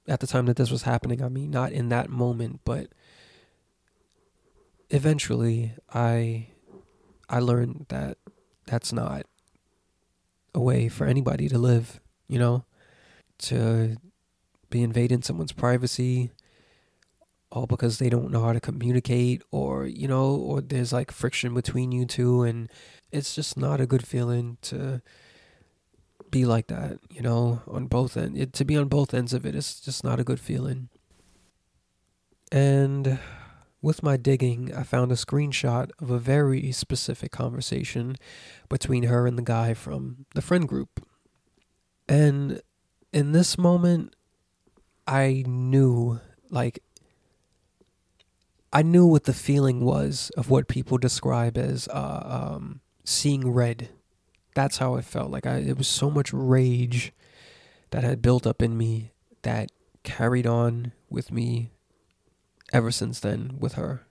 at the time that this was happening. I mean, not in that moment, but eventually I I learned that that's not a way for anybody to live, you know, to be invading someone's privacy all because they don't know how to communicate or you know or there's like friction between you two and it's just not a good feeling to be like that, you know, on both ends. It, to be on both ends of it it is just not a good feeling. And with my digging, I found a screenshot of a very specific conversation between her and the guy from the friend group. And in this moment, I knew, like, I knew what the feeling was of what people describe as uh, um, seeing red that's how it felt. Like I, it was so much rage that had built up in me that carried on with me ever since then with her.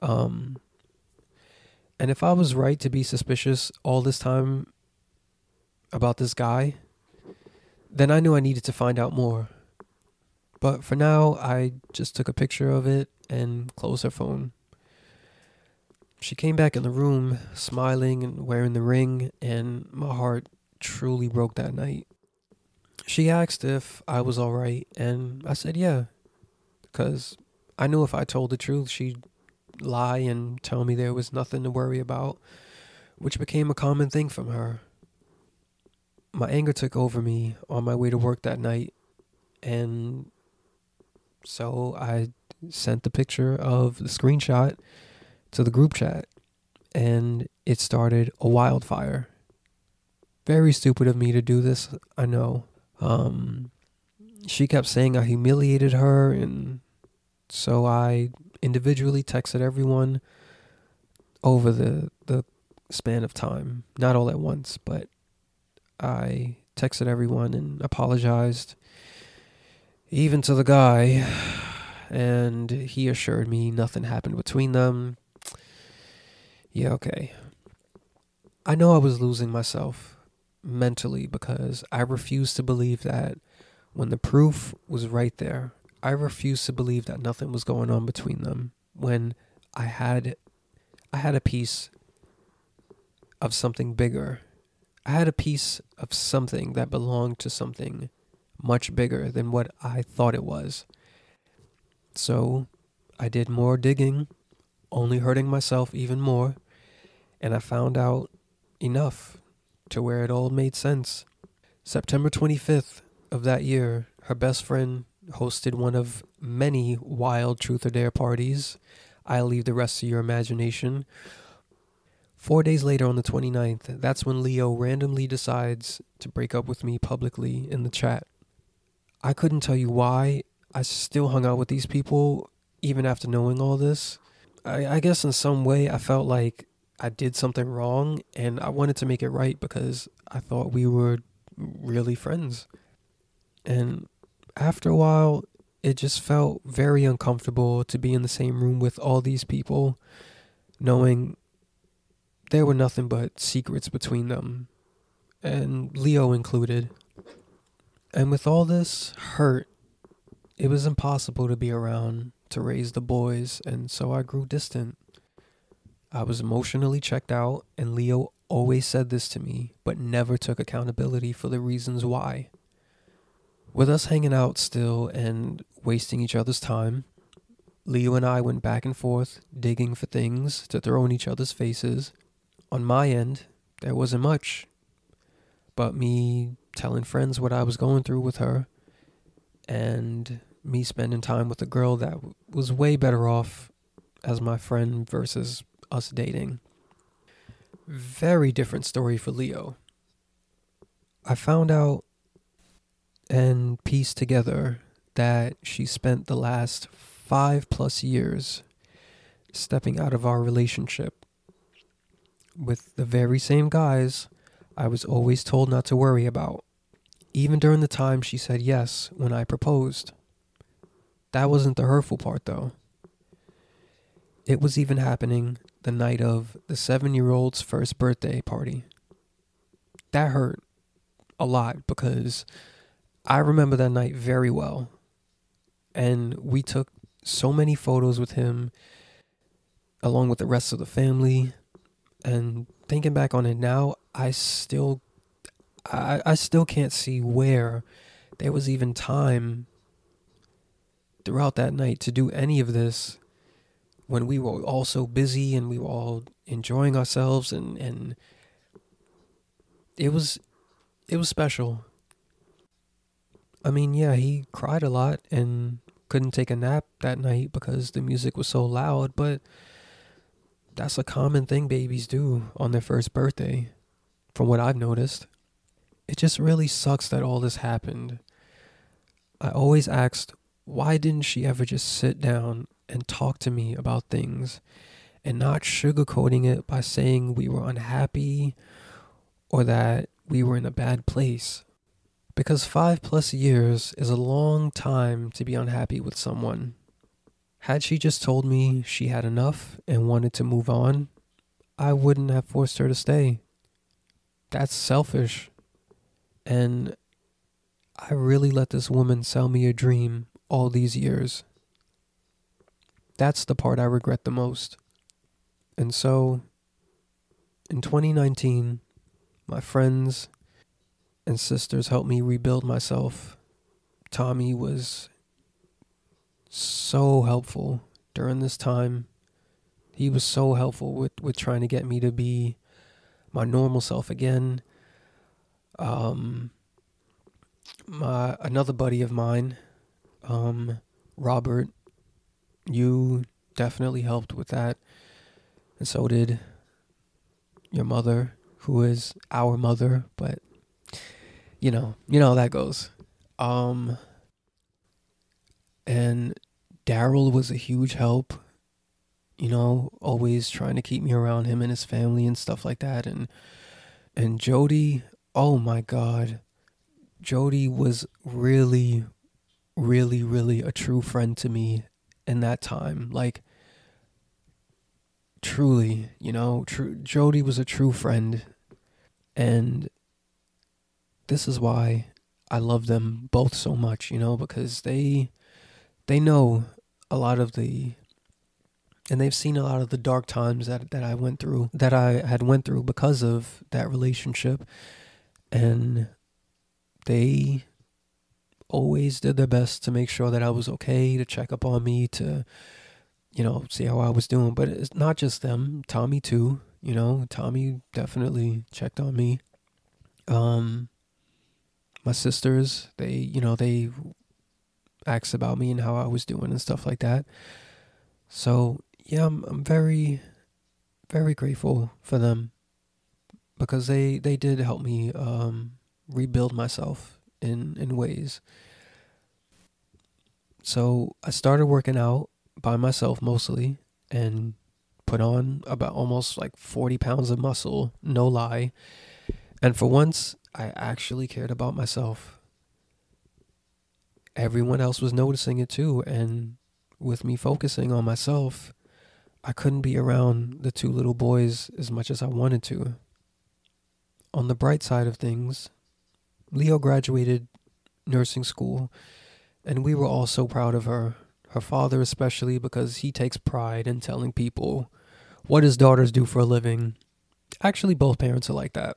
Um, and if I was right to be suspicious all this time about this guy, then I knew I needed to find out more. But for now, I just took a picture of it and closed her phone. She came back in the room, smiling and wearing the ring, and my heart truly broke that night. She asked if I was alright, and I said yeah, because I knew if I told the truth, she'd lie and tell me there was nothing to worry about, which became a common thing from her. My anger took over me on my way to work that night, and so I sent the picture of the screenshot to the group chat, and it started a wildfire. Very stupid of me to do this, I know. Um, she kept saying I humiliated her, and so I individually texted everyone over the the span of time, not all at once, but I texted everyone and apologized, even to the guy, and he assured me nothing happened between them. Yeah, okay. I know I was losing myself mentally because I refused to believe that when the proof was right there, I refused to believe that nothing was going on between them when I had I had a piece of something bigger. I had a piece of something that belonged to something much bigger than what I thought it was. So I did more digging, only hurting myself even more, and I found out enough to where it all made sense. September 25th of that year, her best friend hosted one of many wild truth or dare parties. I'll leave the rest to your imagination. Four days later, on the 29th, that's when Leo randomly decides to break up with me publicly in the chat. I couldn't tell you why I still hung out with these people even after knowing all this. I, I guess in some way I felt like I did something wrong and I wanted to make it right because I thought we were really friends. And after a while, it just felt very uncomfortable to be in the same room with all these people, knowing there were nothing but secrets between them, and Leo included. And with all this hurt, it was impossible to be around to raise the boys, and so I grew distant. I was emotionally checked out, and Leo always said this to me, but never took accountability for the reasons why. With us hanging out still and wasting each other's time, Leo and I went back and forth, digging for things to throw in each other's faces. On my end, there wasn't much, but me telling friends what I was going through with her, and me spending time with a girl that was way better off as my friend versus us dating. Very different story for Leo. I found out and pieced together that she spent the last five plus years stepping out of our relationship with the very same guys I was always told not to worry about, even during the time she said yes when I proposed. That wasn't the hurtful part, though. It was even happening the night of the seven year old's first birthday party. That hurt a lot because I remember that night very well. And we took so many photos with him along with the rest of the family. And thinking back on it now, I still I, I still can't see where there was even time throughout that night to do any of this when we were all so busy and we were all enjoying ourselves and and it was it was special I mean, yeah, he cried a lot and couldn't take a nap that night because the music was so loud, but that's a common thing babies do on their first birthday, from what I've noticed. It just really sucks that all this happened. I always asked, why didn't she ever just sit down and talk to me about things and not sugarcoating it by saying we were unhappy or that we were in a bad place? Because five plus years is a long time to be unhappy with someone. Had she just told me she had enough and wanted to move on, I wouldn't have forced her to stay. That's selfish. And I really let this woman sell me a dream all these years. that's the part I regret the most. And so in 2019, my friends and sisters helped me rebuild myself. Tommy was so helpful during this time. He was so helpful with, with trying to get me to be my normal self again. Um, my another buddy of mine, um, Robert, you definitely helped with that, and so did your mother, who is our mother, but you know, you know how that goes. Um, and Daryl was a huge help. You know, always trying to keep me around him and his family and stuff like that. And and Jody, oh my God, Jody was really, really, really a true friend to me in that time. Like, truly, you know, true. Jody was a true friend, and this is why I love them both so much. You know, because they they know a lot of the and they've seen a lot of the dark times that that I went through that I had went through because of that relationship and they always did their best to make sure that I was okay to check up on me to you know see how I was doing. But it's not just them Tommy too you know Tommy definitely checked on me. Um my sisters they you know they asked about me and how I was doing and stuff like that. So yeah, I'm I'm very, very grateful for them because they they did help me um, rebuild myself in in ways. So I started working out by myself mostly and put on about almost like 40 pounds of muscle, no lie. And for once, I actually cared about myself everyone else was noticing it too. And with me focusing on myself, I couldn't be around the two little boys as much as I wanted to. On the bright side of things, Leo graduated nursing school, and we were all so proud of her. Her father, especially, because he takes pride in telling people what his daughters do for a living. Actually, both parents are like that.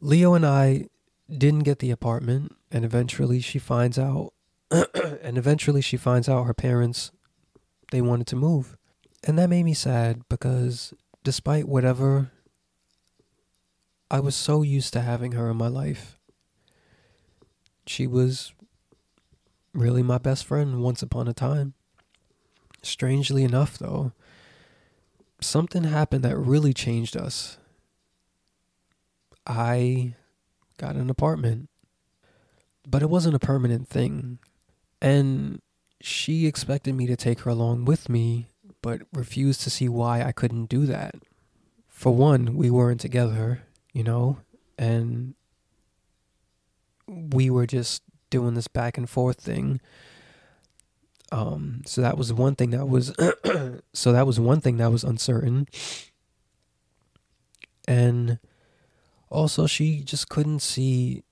Leo and I didn't get the apartment, and eventually she finds out and eventually she finds out her parents they wanted to move. And that made me sad because despite whatever I was so used to having her in my life. She was really my best friend once upon a time. Strangely enough, though, something happened that really changed us. I got an apartment, but it wasn't a permanent thing. And she expected me to take her along with me, but refused to see why I couldn't do that. For one, we weren't together, you know, and we were just doing this back and forth thing. Um, so that was one thing that was so that was one thing that was uncertain. And also she just couldn't see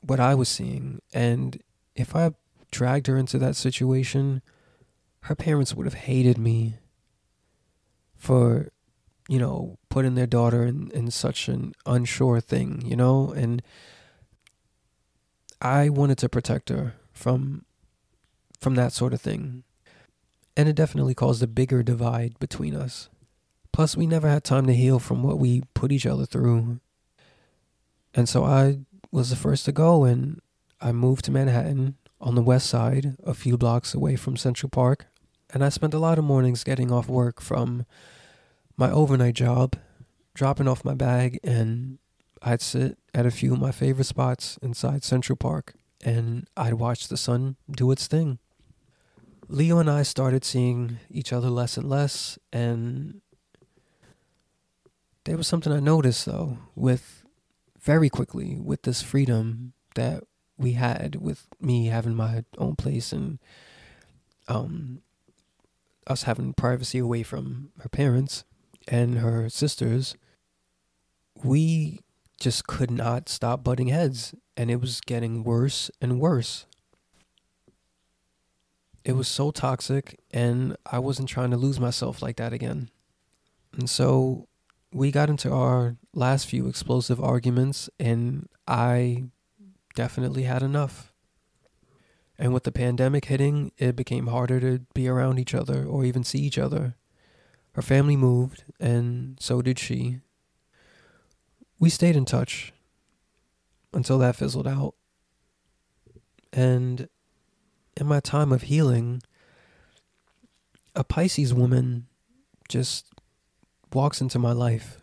what I was seeing. And if I dragged her into that situation, her parents would have hated me for, you know, putting their daughter in, in such an unsure thing, you know? And I wanted to protect her from from that sort of thing. And it definitely caused a bigger divide between us. Plus, we never had time to heal from what we put each other through. And so I was the first to go and I moved to Manhattan on the west side, a few blocks away from Central Park, and I spent a lot of mornings getting off work from my overnight job, dropping off my bag, and I'd sit at a few of my favorite spots inside Central Park and I'd watch the sun do its thing. Leo and I started seeing each other less and less, and there was something I noticed though, with very quickly, with this freedom that we had with me having my own place and um us having privacy away from her parents and her sisters we just could not stop butting heads and it was getting worse and worse it was so toxic and I wasn't trying to lose myself like that again. And so we got into our last few explosive arguments and I definitely had enough. And with the pandemic hitting, it became harder to be around each other or even see each other. Her family moved, and so did she. We stayed in touch until that fizzled out. And in my time of healing, a Pisces woman just walks into my life.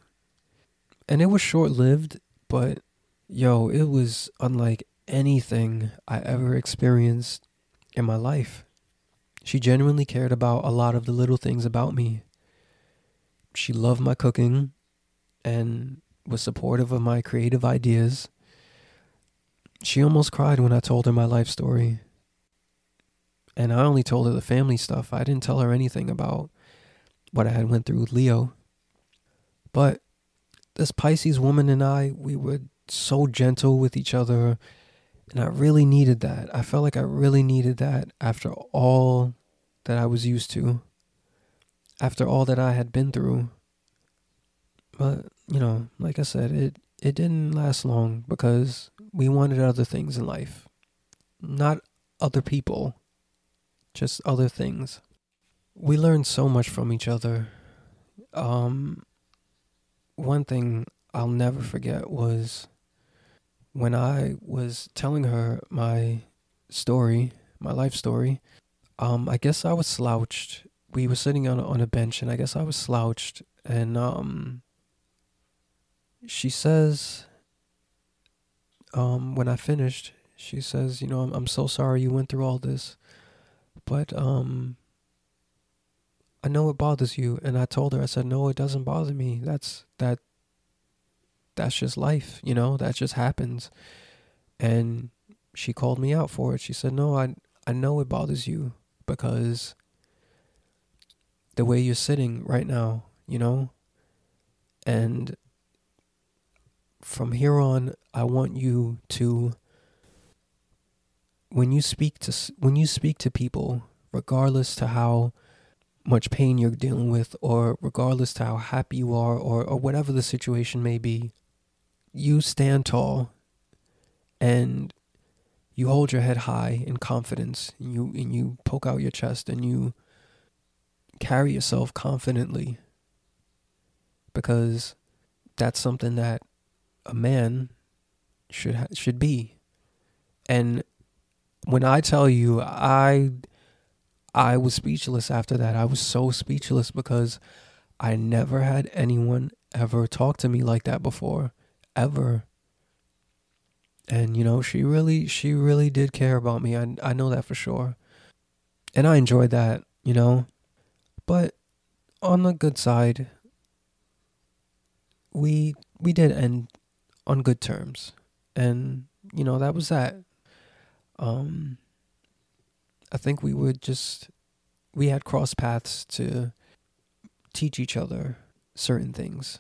And it was short lived, but yo, it was unlike anything I ever experienced in my life. She genuinely cared about a lot of the little things about me. She loved my cooking and was supportive of my creative ideas. She almost cried when I told her my life story. And I only told her the family stuff. I didn't tell her anything about what I had went through with Leo. But this Pisces woman and I, we were so gentle with each other and I really needed that. I felt like I really needed that after all that I was used to, after all that I had been through. But, you know, like I said, it, it didn't last long because we wanted other things in life. Not other people, just other things. We learned so much from each other. Um, one thing I'll never forget was when I was telling her my story, my life story, um, I guess I was slouched. We were sitting on on a bench, and I guess I was slouched, and um, she says, um, when I finished, she says, you know, I'm I'm so sorry you went through all this, but um, I know it bothers you, and I told her, I said, no, it doesn't bother me. That's that that's just life, you know, that just happens. And she called me out for it. She said, "No, I I know it bothers you because the way you're sitting right now, you know? And from here on, I want you to when you speak to when you speak to people, regardless to how much pain you're dealing with or regardless to how happy you are or, or whatever the situation may be you stand tall and you hold your head high in confidence and you and you poke out your chest and you carry yourself confidently because that's something that a man should ha- should be and when i tell you i i was speechless after that i was so speechless because i never had anyone ever talk to me like that before ever. And you know, she really she really did care about me. I I know that for sure. And I enjoyed that, you know. But on the good side, we we did end on good terms. And you know, that was that. Um I think we would just we had cross paths to teach each other certain things.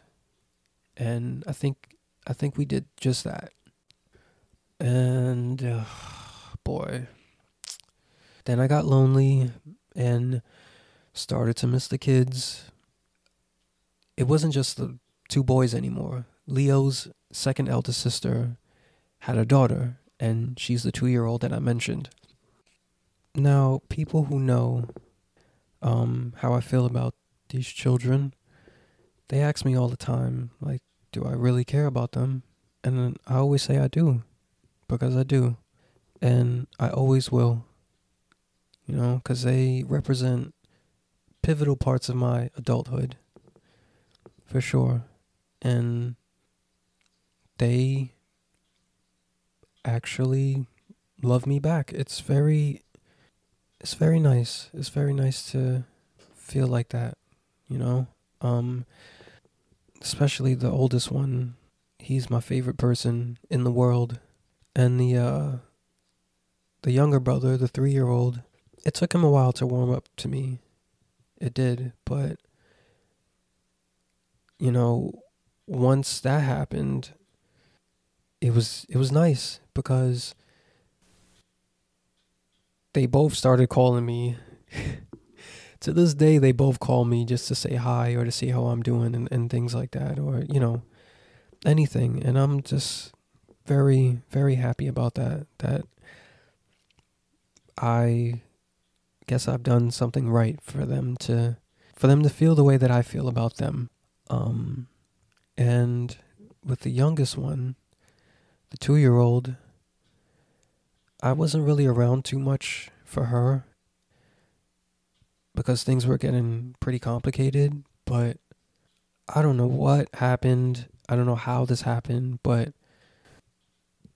And I think I think we did just that. And uh, boy, then I got lonely and started to miss the kids. It wasn't just the two boys anymore. Leo's second eldest sister had a daughter, and she's the two year old that I mentioned. Now, people who know um, how I feel about these children, they ask me all the time, like, do I really care about them? And I always say I do because I do. And I always will. You know, because they represent pivotal parts of my adulthood for sure. And they actually love me back. It's very it's very nice. It's very nice to feel like that, you know? Um especially the oldest one. He's my favorite person in the world. And the uh the younger brother, the 3-year-old, it took him a while to warm up to me. It did, but you know, once that happened, it was it was nice because they both started calling me. to this day, they both call me just to say hi or to see how I'm doing and, and things like that, or, you know, anything. And I'm just very, very happy about that. That I guess I've done something right for them to for them to feel the way that I feel about them. Um, and with the youngest one, the two year old, I wasn't really around too much for her because things were getting pretty complicated. But I don't know what happened. I don't know how this happened, but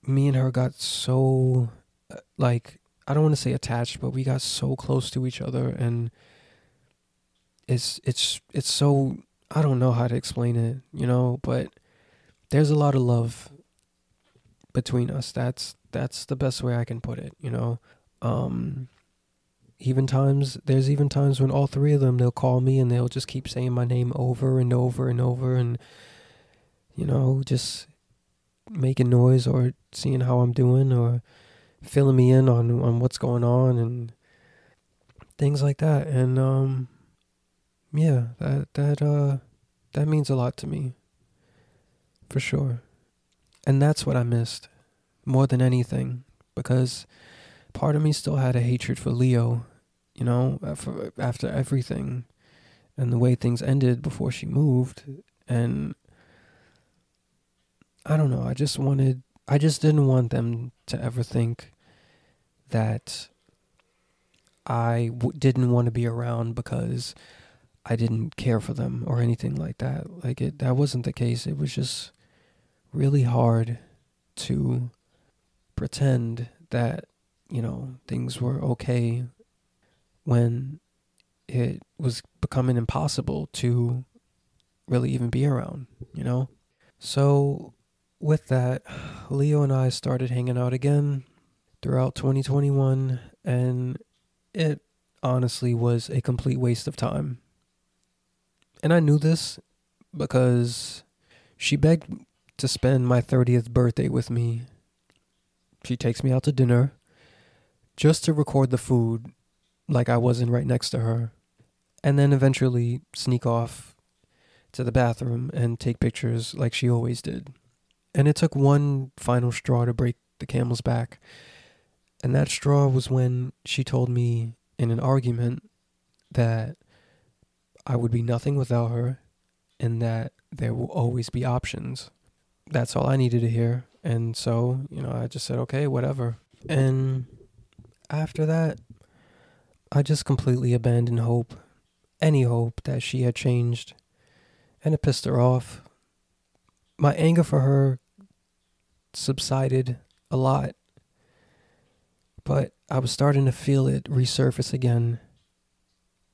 me and her got so, uh, like, I don't want to say attached, but we got so close to each other and it's it's it's so I don't know how to explain it, you know, but there's a lot of love between us. That's that's the best way I can put it, you know. Um even times there's even times when all three of them they'll call me and they'll just keep saying my name over and over and over and you know, just making noise or seeing how I'm doing or filling me in on on what's going on and things like that. And um yeah, that that uh that means a lot to me. For sure. And that's what I missed more than anything because part of me still had a hatred for Leo, you know, uh, after, after everything and the way things ended before she moved and I don't know, I just wanted I just didn't want them to ever think that I w- didn't want to be around because I didn't care for them or anything like that. Like it that wasn't the case. It was just really hard to pretend that, you know, things were okay when it was becoming impossible to really even be around, you know? So with that, Leo and I started hanging out again throughout 2021 and it honestly was a complete waste of time and I knew this because she begged to spend my 30th birthday with me. She takes me out to dinner just to record the food like I wasn't right next to her, and then eventually sneak off to the bathroom and take pictures like she always did. And it took one final straw to break the camel's back. And that straw was when she told me in an argument that I would be nothing without her and that there will always be options. That's all I needed to hear. And so, you know, I just said, okay, whatever. And after that, I just completely abandoned hope, any hope that she had changed. And it pissed her off. My anger for her subsided a lot, but I was starting to feel it resurface again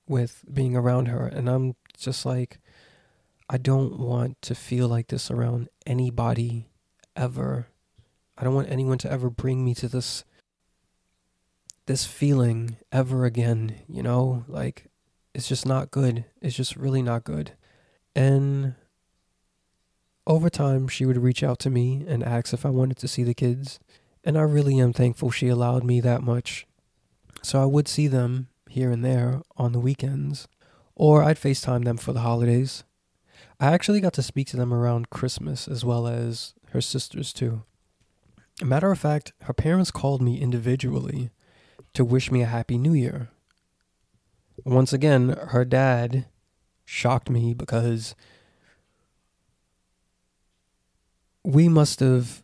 with being around her. And I'm just like, I don't want to feel like this around anybody ever. I don't want anyone to ever bring me to this this feeling ever again, you know? Like it's just not good. It's just really not good. And over time she would reach out to me and ask if I wanted to see the kids. And I really am thankful she allowed me that much. So I would see them here and there on the weekends, or I'd FaceTime them for the holidays. I actually got to speak to them around Christmas as well as her sisters too. Matter of fact, her parents called me individually to wish me a happy new year. Once again, her dad shocked me because we must have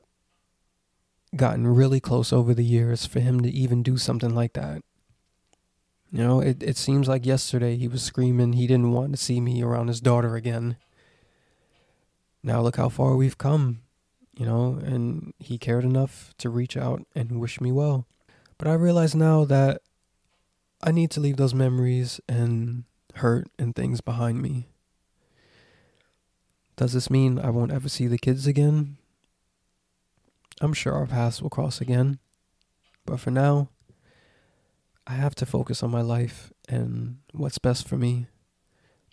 gotten really close over the years for him to even do something like that. You know, it, it seems like yesterday he was screaming he didn't want to see me around his daughter again. Now look how far we've come, you know, and he cared enough to reach out and wish me well. But I realize now that I need to leave those memories and hurt and things behind me. Does this mean I won't ever see the kids again? I'm sure our paths will cross again. But for now, I have to focus on my life and what's best for me.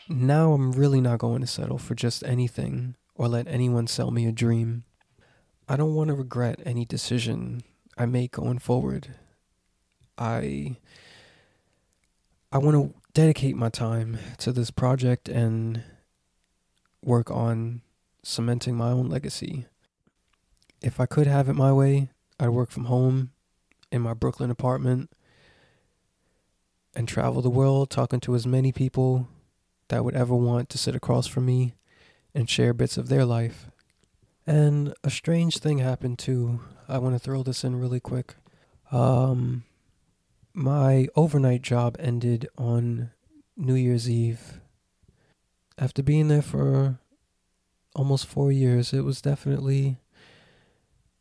Now I'm really not going to settle for just anything or let anyone sell me a dream. I don't want to regret any decision I make going forward. I I want to dedicate my time to this project and work on cementing my own legacy. If I could have it my way, I'd work from home in my Brooklyn apartment and travel the world talking to as many people that would ever want to sit across from me and share bits of their life. And a strange thing happened too. I want to throw this in really quick. Um, my overnight job ended on New Year's Eve. After being there for almost four years, it was definitely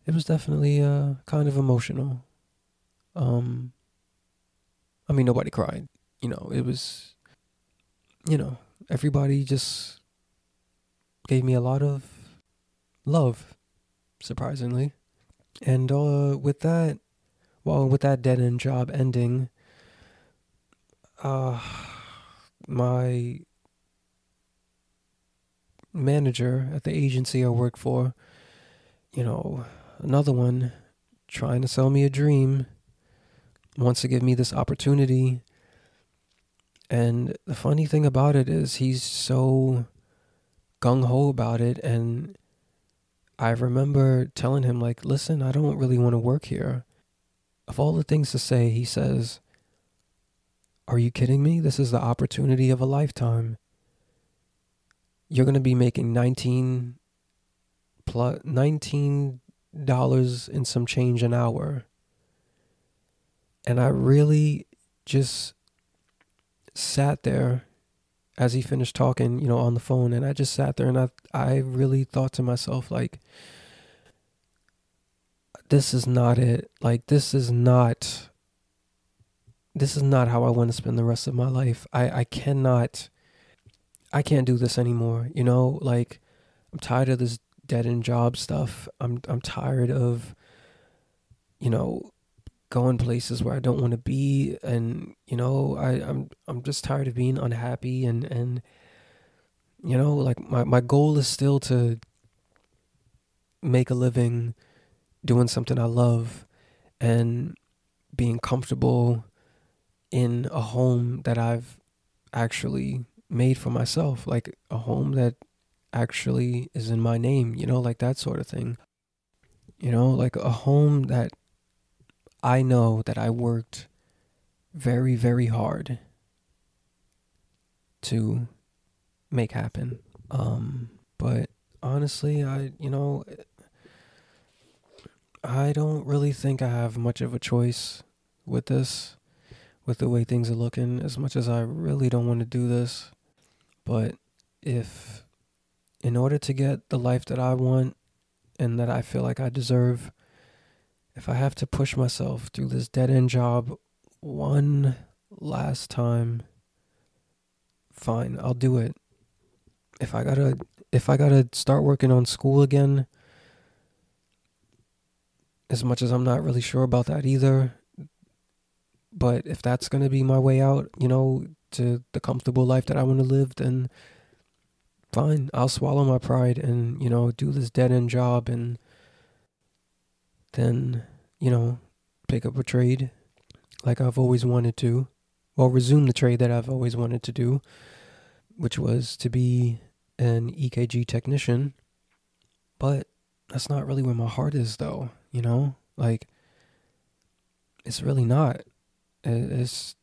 it was definitely uh, kind of emotional. Um, I mean, nobody cried. You know, it was, you know, everybody just gave me a lot of love, surprisingly. And uh, with that, well, with that dead end job ending, uh, my manager at the agency I work for, you know, another one trying to sell me a dream, wants to give me this opportunity. And the funny thing about it is, he's so gung ho about it. And I remember telling him, like, listen, I don't really want to work here. Of all the things to say, he says, Are you kidding me? This is the opportunity of a lifetime. You're going to be making 19 plus 19 dollars and some change an hour. And I really just sat there as he finished talking, you know, on the phone and I just sat there and I I really thought to myself like this is not it. Like this is not this is not how I want to spend the rest of my life. I I cannot I can't do this anymore, you know? Like I'm tired of this dead end job stuff. I'm I'm tired of you know going places where I don't want to be and you know I I'm I'm just tired of being unhappy and and you know like my my goal is still to make a living doing something I love and being comfortable in a home that I've actually made for myself like a home that actually is in my name, you know, like that sort of thing. You know, like a home that I know that I worked very, very hard to make happen. Um, but honestly, I, you know, I don't really think I have much of a choice with this, with the way things are looking, as much as I really don't want to do this. But if in order to get the life that I want and that I feel like I deserve, if I have to push myself through this dead end job one last time, fine, I'll do it. If I gotta if I gotta start working on school again, as much as I'm not really sure about that either, but if that's gonna be my way out, you know, to the comfortable life that I want to live, then fine, I'll swallow my pride and, you know, do this dead end job and then, you know, pick up a trade like I've always wanted to. Well, resume the trade that I've always wanted to do, which was to be an EKG technician. But that's not really where my heart is, though, you know? Like, it's really not. It's,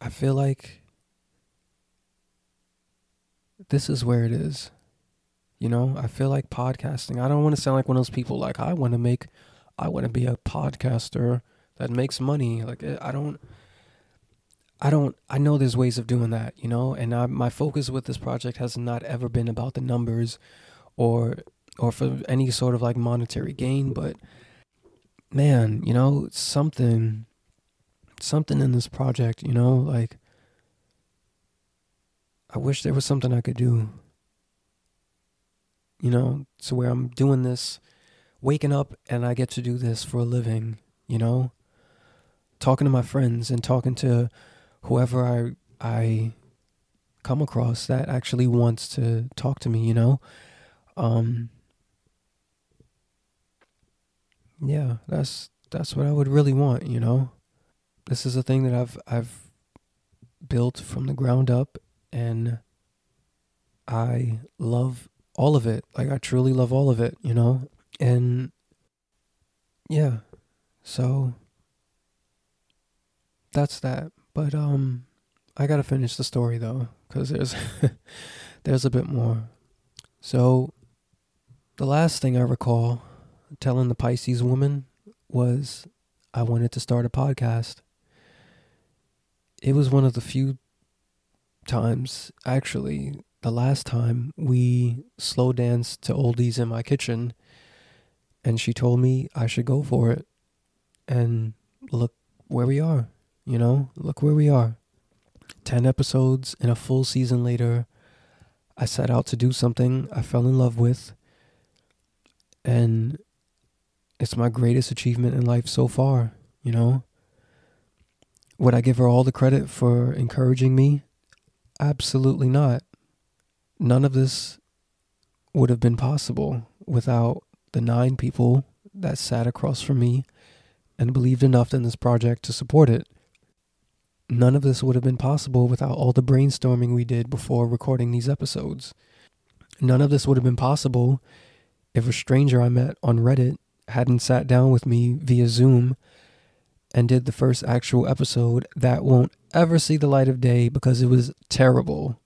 I feel like this is where it is. You know, I feel like podcasting. I don't want to sound like one of those people like I want to make I want to be a podcaster that makes money. Like eh, I don't I don't I know there's ways of doing that, you know? And I, my focus with this project has not ever been about the numbers or or for any sort of like monetary gain, but man, you know, something something in this project, you know, like I wish there was something I could do. You know, to where I'm doing this, waking up and I get to do this for a living, you know? Talking to my friends and talking to whoever I I come across that actually wants to talk to me, you know? Um Yeah, that's that's what I would really want, you know? this is a thing that I've I've built from the ground up and I love all of it. Like I truly love all of it, you know? And yeah. So that's that. But um I got to finish the story though cuz there's there's a bit more. So the last thing I recall telling the Pisces woman was I wanted to start a podcast. It was one of the few times actually the last time we slow danced to oldies in my kitchen and she told me I should go for it. And look where we are, you know? Look where we are. 10 episodes and a full season later, I set out to do something I fell in love with. And it's my greatest achievement in life so far, you know? Would I give her all the credit for encouraging me? Absolutely not none of this would have been possible without the nine people that sat across from me and believed enough in this project to support it. None of this would have been possible without all the brainstorming we did before recording these episodes. None of this would have been possible if a stranger I met on Reddit hadn't sat down with me via Zoom and did the first actual episode that won't ever see the light of day because it was terrible.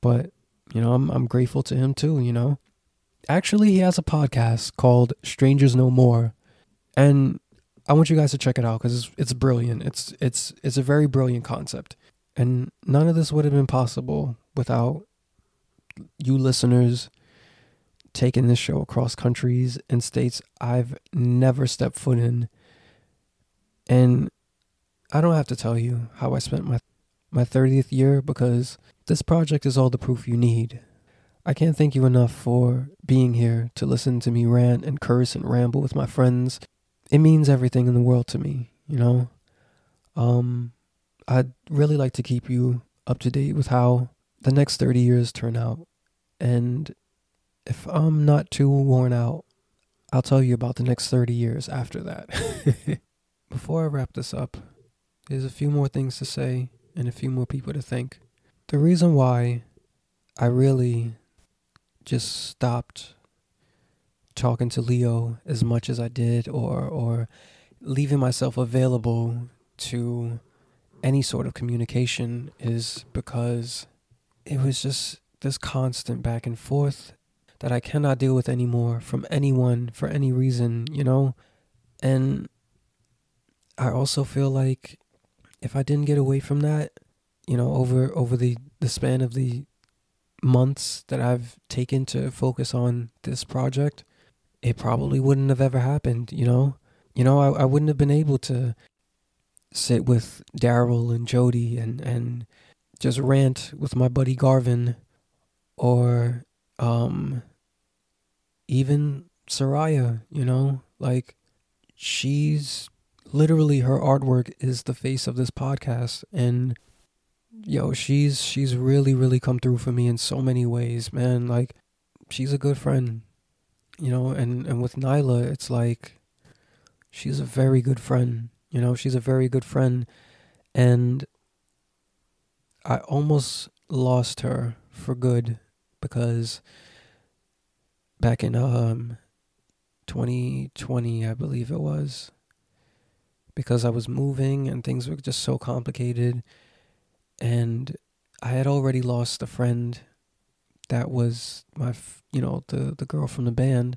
But you know, I'm I'm grateful to him too, you know. Actually, he has a podcast called Strangers No More. And I want you guys to check it out cuz it's it's brilliant. It's it's it's a very brilliant concept. And none of this would have been possible without you listeners taking this show across countries and states I've never stepped foot in. And I don't have to tell you how I spent my my 30th year because this project is all the proof you need. I can't thank you enough for being here to listen to me rant and curse and ramble with my friends. It means everything in the world to me, you know? Um, I'd really like to keep you up to date with how the next 30 years turn out. And if I'm not too worn out, I'll tell you about the next 30 years after that. Before I wrap this up, there's a few more things to say and a few more people to thank. The reason why I really just stopped talking to Leo as much as I did or or leaving myself available to any sort of communication is because it was just this constant back and forth that I cannot deal with anymore from anyone for any reason, you know? And I also feel like if I didn't get away from that, you know, over over the the span of the months that I've taken to focus on this project, it probably wouldn't have ever happened, you know? You know, I, I wouldn't have been able to sit with Daryl and Jody and, and just rant with my buddy Garvin or um even Soraya, you know? Like she's literally her artwork is the face of this podcast and yo, she's she's really really come through for me in so many ways, man. Like she's a good friend, you know, and and with Nyla, it's like she's a very good friend, you know, she's a very good friend and I almost lost her for good because back in um 2020, I believe it was, because I was moving and things were just so complicated and I had already lost a friend that was my, you know, the the girl from the band.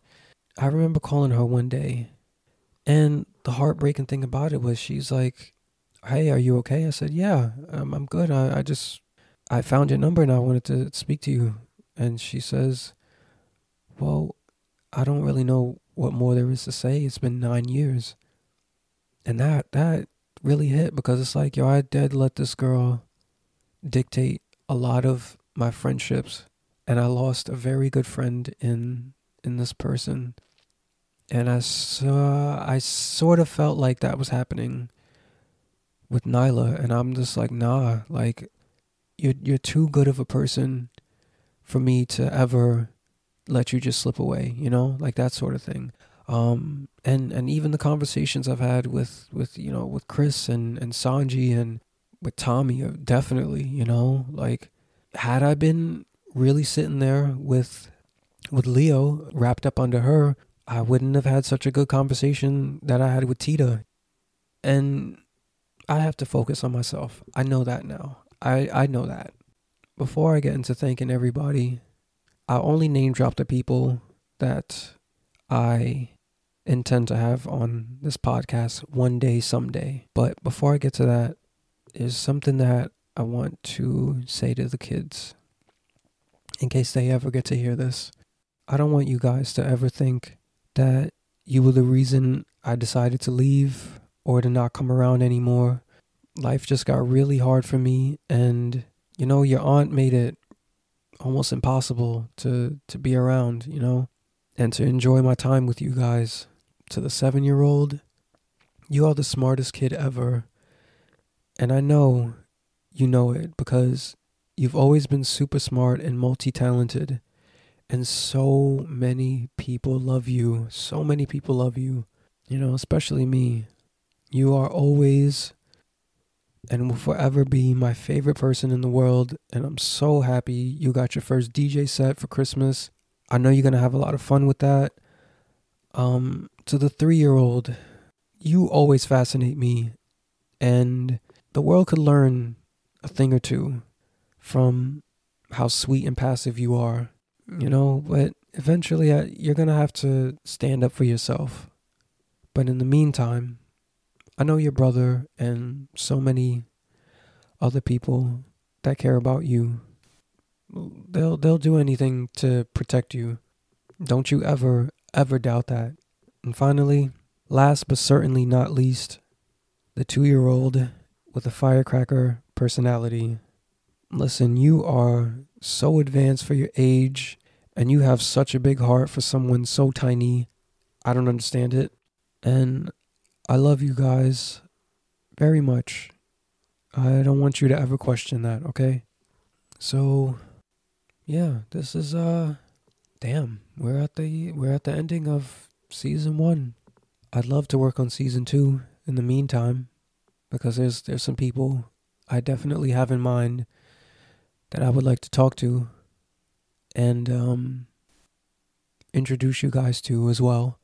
I remember calling her one day, and the heartbreaking thing about it was she's like, "Hey, are you okay?" I said, "Yeah, um, I'm good. I, I just I found your number and I wanted to speak to you." And she says, "Well, I don't really know what more there is to say. It's been nine years." And that that really hit because it's like, yo, I did let this girl dictate a lot of my friendships and I lost a very good friend in in this person. And I saw I sort of felt like that was happening with Nyla and I'm just like nah like you're you're too good of a person for me to ever let you just slip away you know like that sort of thing. Um, and and even the conversations I've had with with you know with Chris and and Sanji and with Tommy, uh, definitely, you know, like had I been really sitting there with with Leo wrapped up under her, I wouldn't have had such a good conversation that I had with Tita. And I have to focus on myself. I know that now. I, I know that. Before I get into thanking everybody, I only name drop the people that I intend to have on this podcast one day, someday. But before I get to that, is something that I want to say to the kids in case they ever get to hear this. I don't want you guys to ever think that you were the reason I decided to leave or to not come around anymore. Life just got really hard for me and you know your aunt made it almost impossible to to be around, you know, and to enjoy my time with you guys. To the 7-year-old, you are the smartest kid ever. And I know you know it because you've always been super smart and multi-talented. And so many people love you. So many people love you. You know, especially me. You are always and will forever be my favorite person in the world. And I'm so happy you got your first DJ set for Christmas. I know you're going to have a lot of fun with that. Um, to the three year old, you always fascinate me. And the world could learn a thing or two from how sweet and passive you are you know, but eventually uh, you're going to have to stand up for yourself. But in the meantime, I know your brother and so many other people that care about you. They'll they'll do anything to protect you. Don't you ever ever doubt that. And finally, last but certainly not least, the 2-year-old with a firecracker personality. Listen, you are so advanced for your age, and you have such a big heart for someone so tiny. I don't understand it. And I love you guys very much. I don't want you to ever question that, okay? So yeah, this is uh damn, we're at the we're at the ending of season 1. I'd love to work on season 2 in the meantime because there's there's some people I definitely have in mind that I would like to talk to and um, introduce you guys to as well.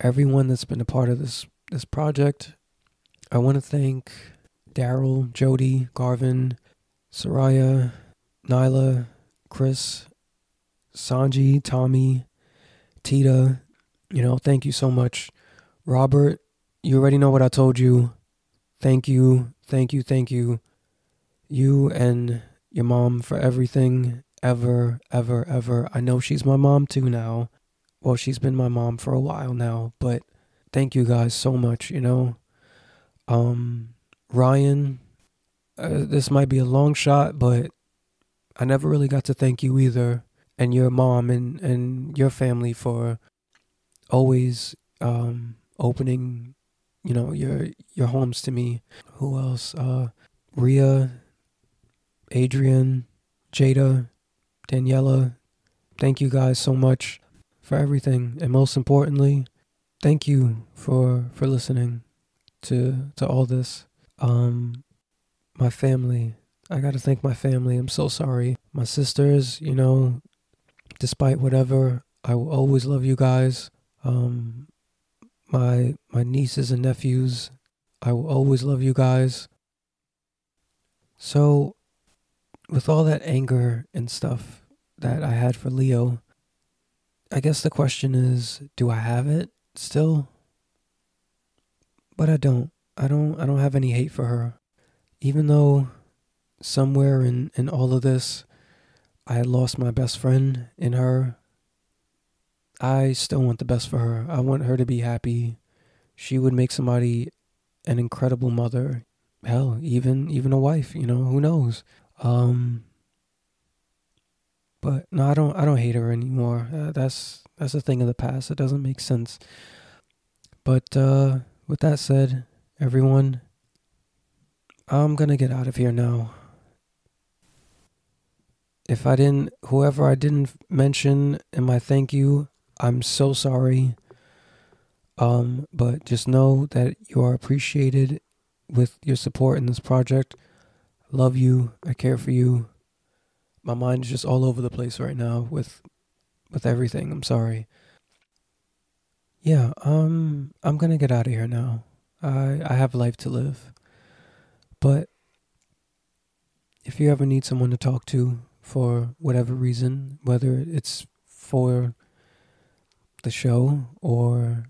Everyone that's been a part of this this project. I want to thank Daryl, Jody, Garvin, Soraya, Nyla, Chris, Sanji, Tommy, Tita. You know, thank you so much. Robert, you already know what I told you. Thank you, thank you, thank you. You and your mom for everything ever, ever, ever. I know she's my mom too now. Well, she's been my mom for a while now, but thank you guys so much, you know. Um, Ryan, uh, this might be a long shot, but I never really got to thank you either, and your mom and, and your family for always um, opening, you know, your your homes to me. Who else? Uh, Ria, Adrian, Jada, Daniela. Thank you guys so much for everything, and most importantly, thank you for for listening to to all this. Um, my family. I got to thank my family. I'm so sorry. My sisters, you know, despite whatever, I will always love you guys. Um, my my nieces and nephews, I will always love you guys. So with all that anger and stuff that I had for Leo, I guess the question is, do I have it still? But I don't. I don't I don't have any hate for her. Even though somewhere in, in all of this I had lost my best friend in her, I still want the best for her. I want her to be happy. She would make somebody an incredible mother. Hell, even even a wife, you know, who knows? Um, but no, I don't. I don't hate her anymore. Uh, that's that's a thing of the past. It doesn't make sense. But uh, with that said, everyone, I'm gonna get out of here now. If I didn't, whoever I didn't mention in my thank you, I'm so sorry. Um, but just know that you are appreciated with your support in this project. Love you. I care for you. My mind is just all over the place right now with with everything. I'm sorry. Yeah, um I'm going to get out of here now. I I have life to live. But if you ever need someone to talk to for whatever reason, whether it's for the show or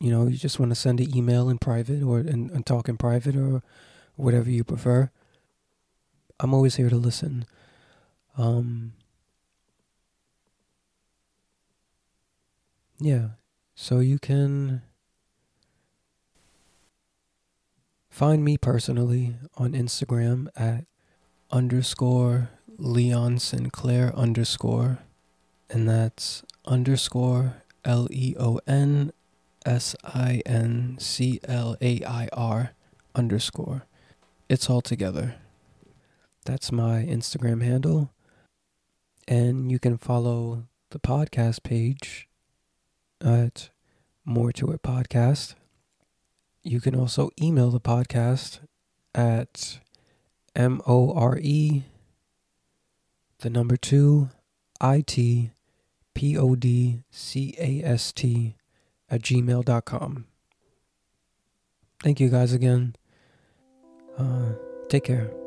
you know you just want to send an email in private or and, and talk in private or whatever you prefer i'm always here to listen. Um yeah so you can find me personally on instagram at underscore leon sinclair underscore and that's underscore L E O N S I N C L A I R underscore. It's all together. That's my Instagram handle. And you can follow the podcast page at More to It Podcast. You can also email the podcast at M O R E, the number two, I T P O D C A S T at gmail.com. Thank you guys again. Uh, take care.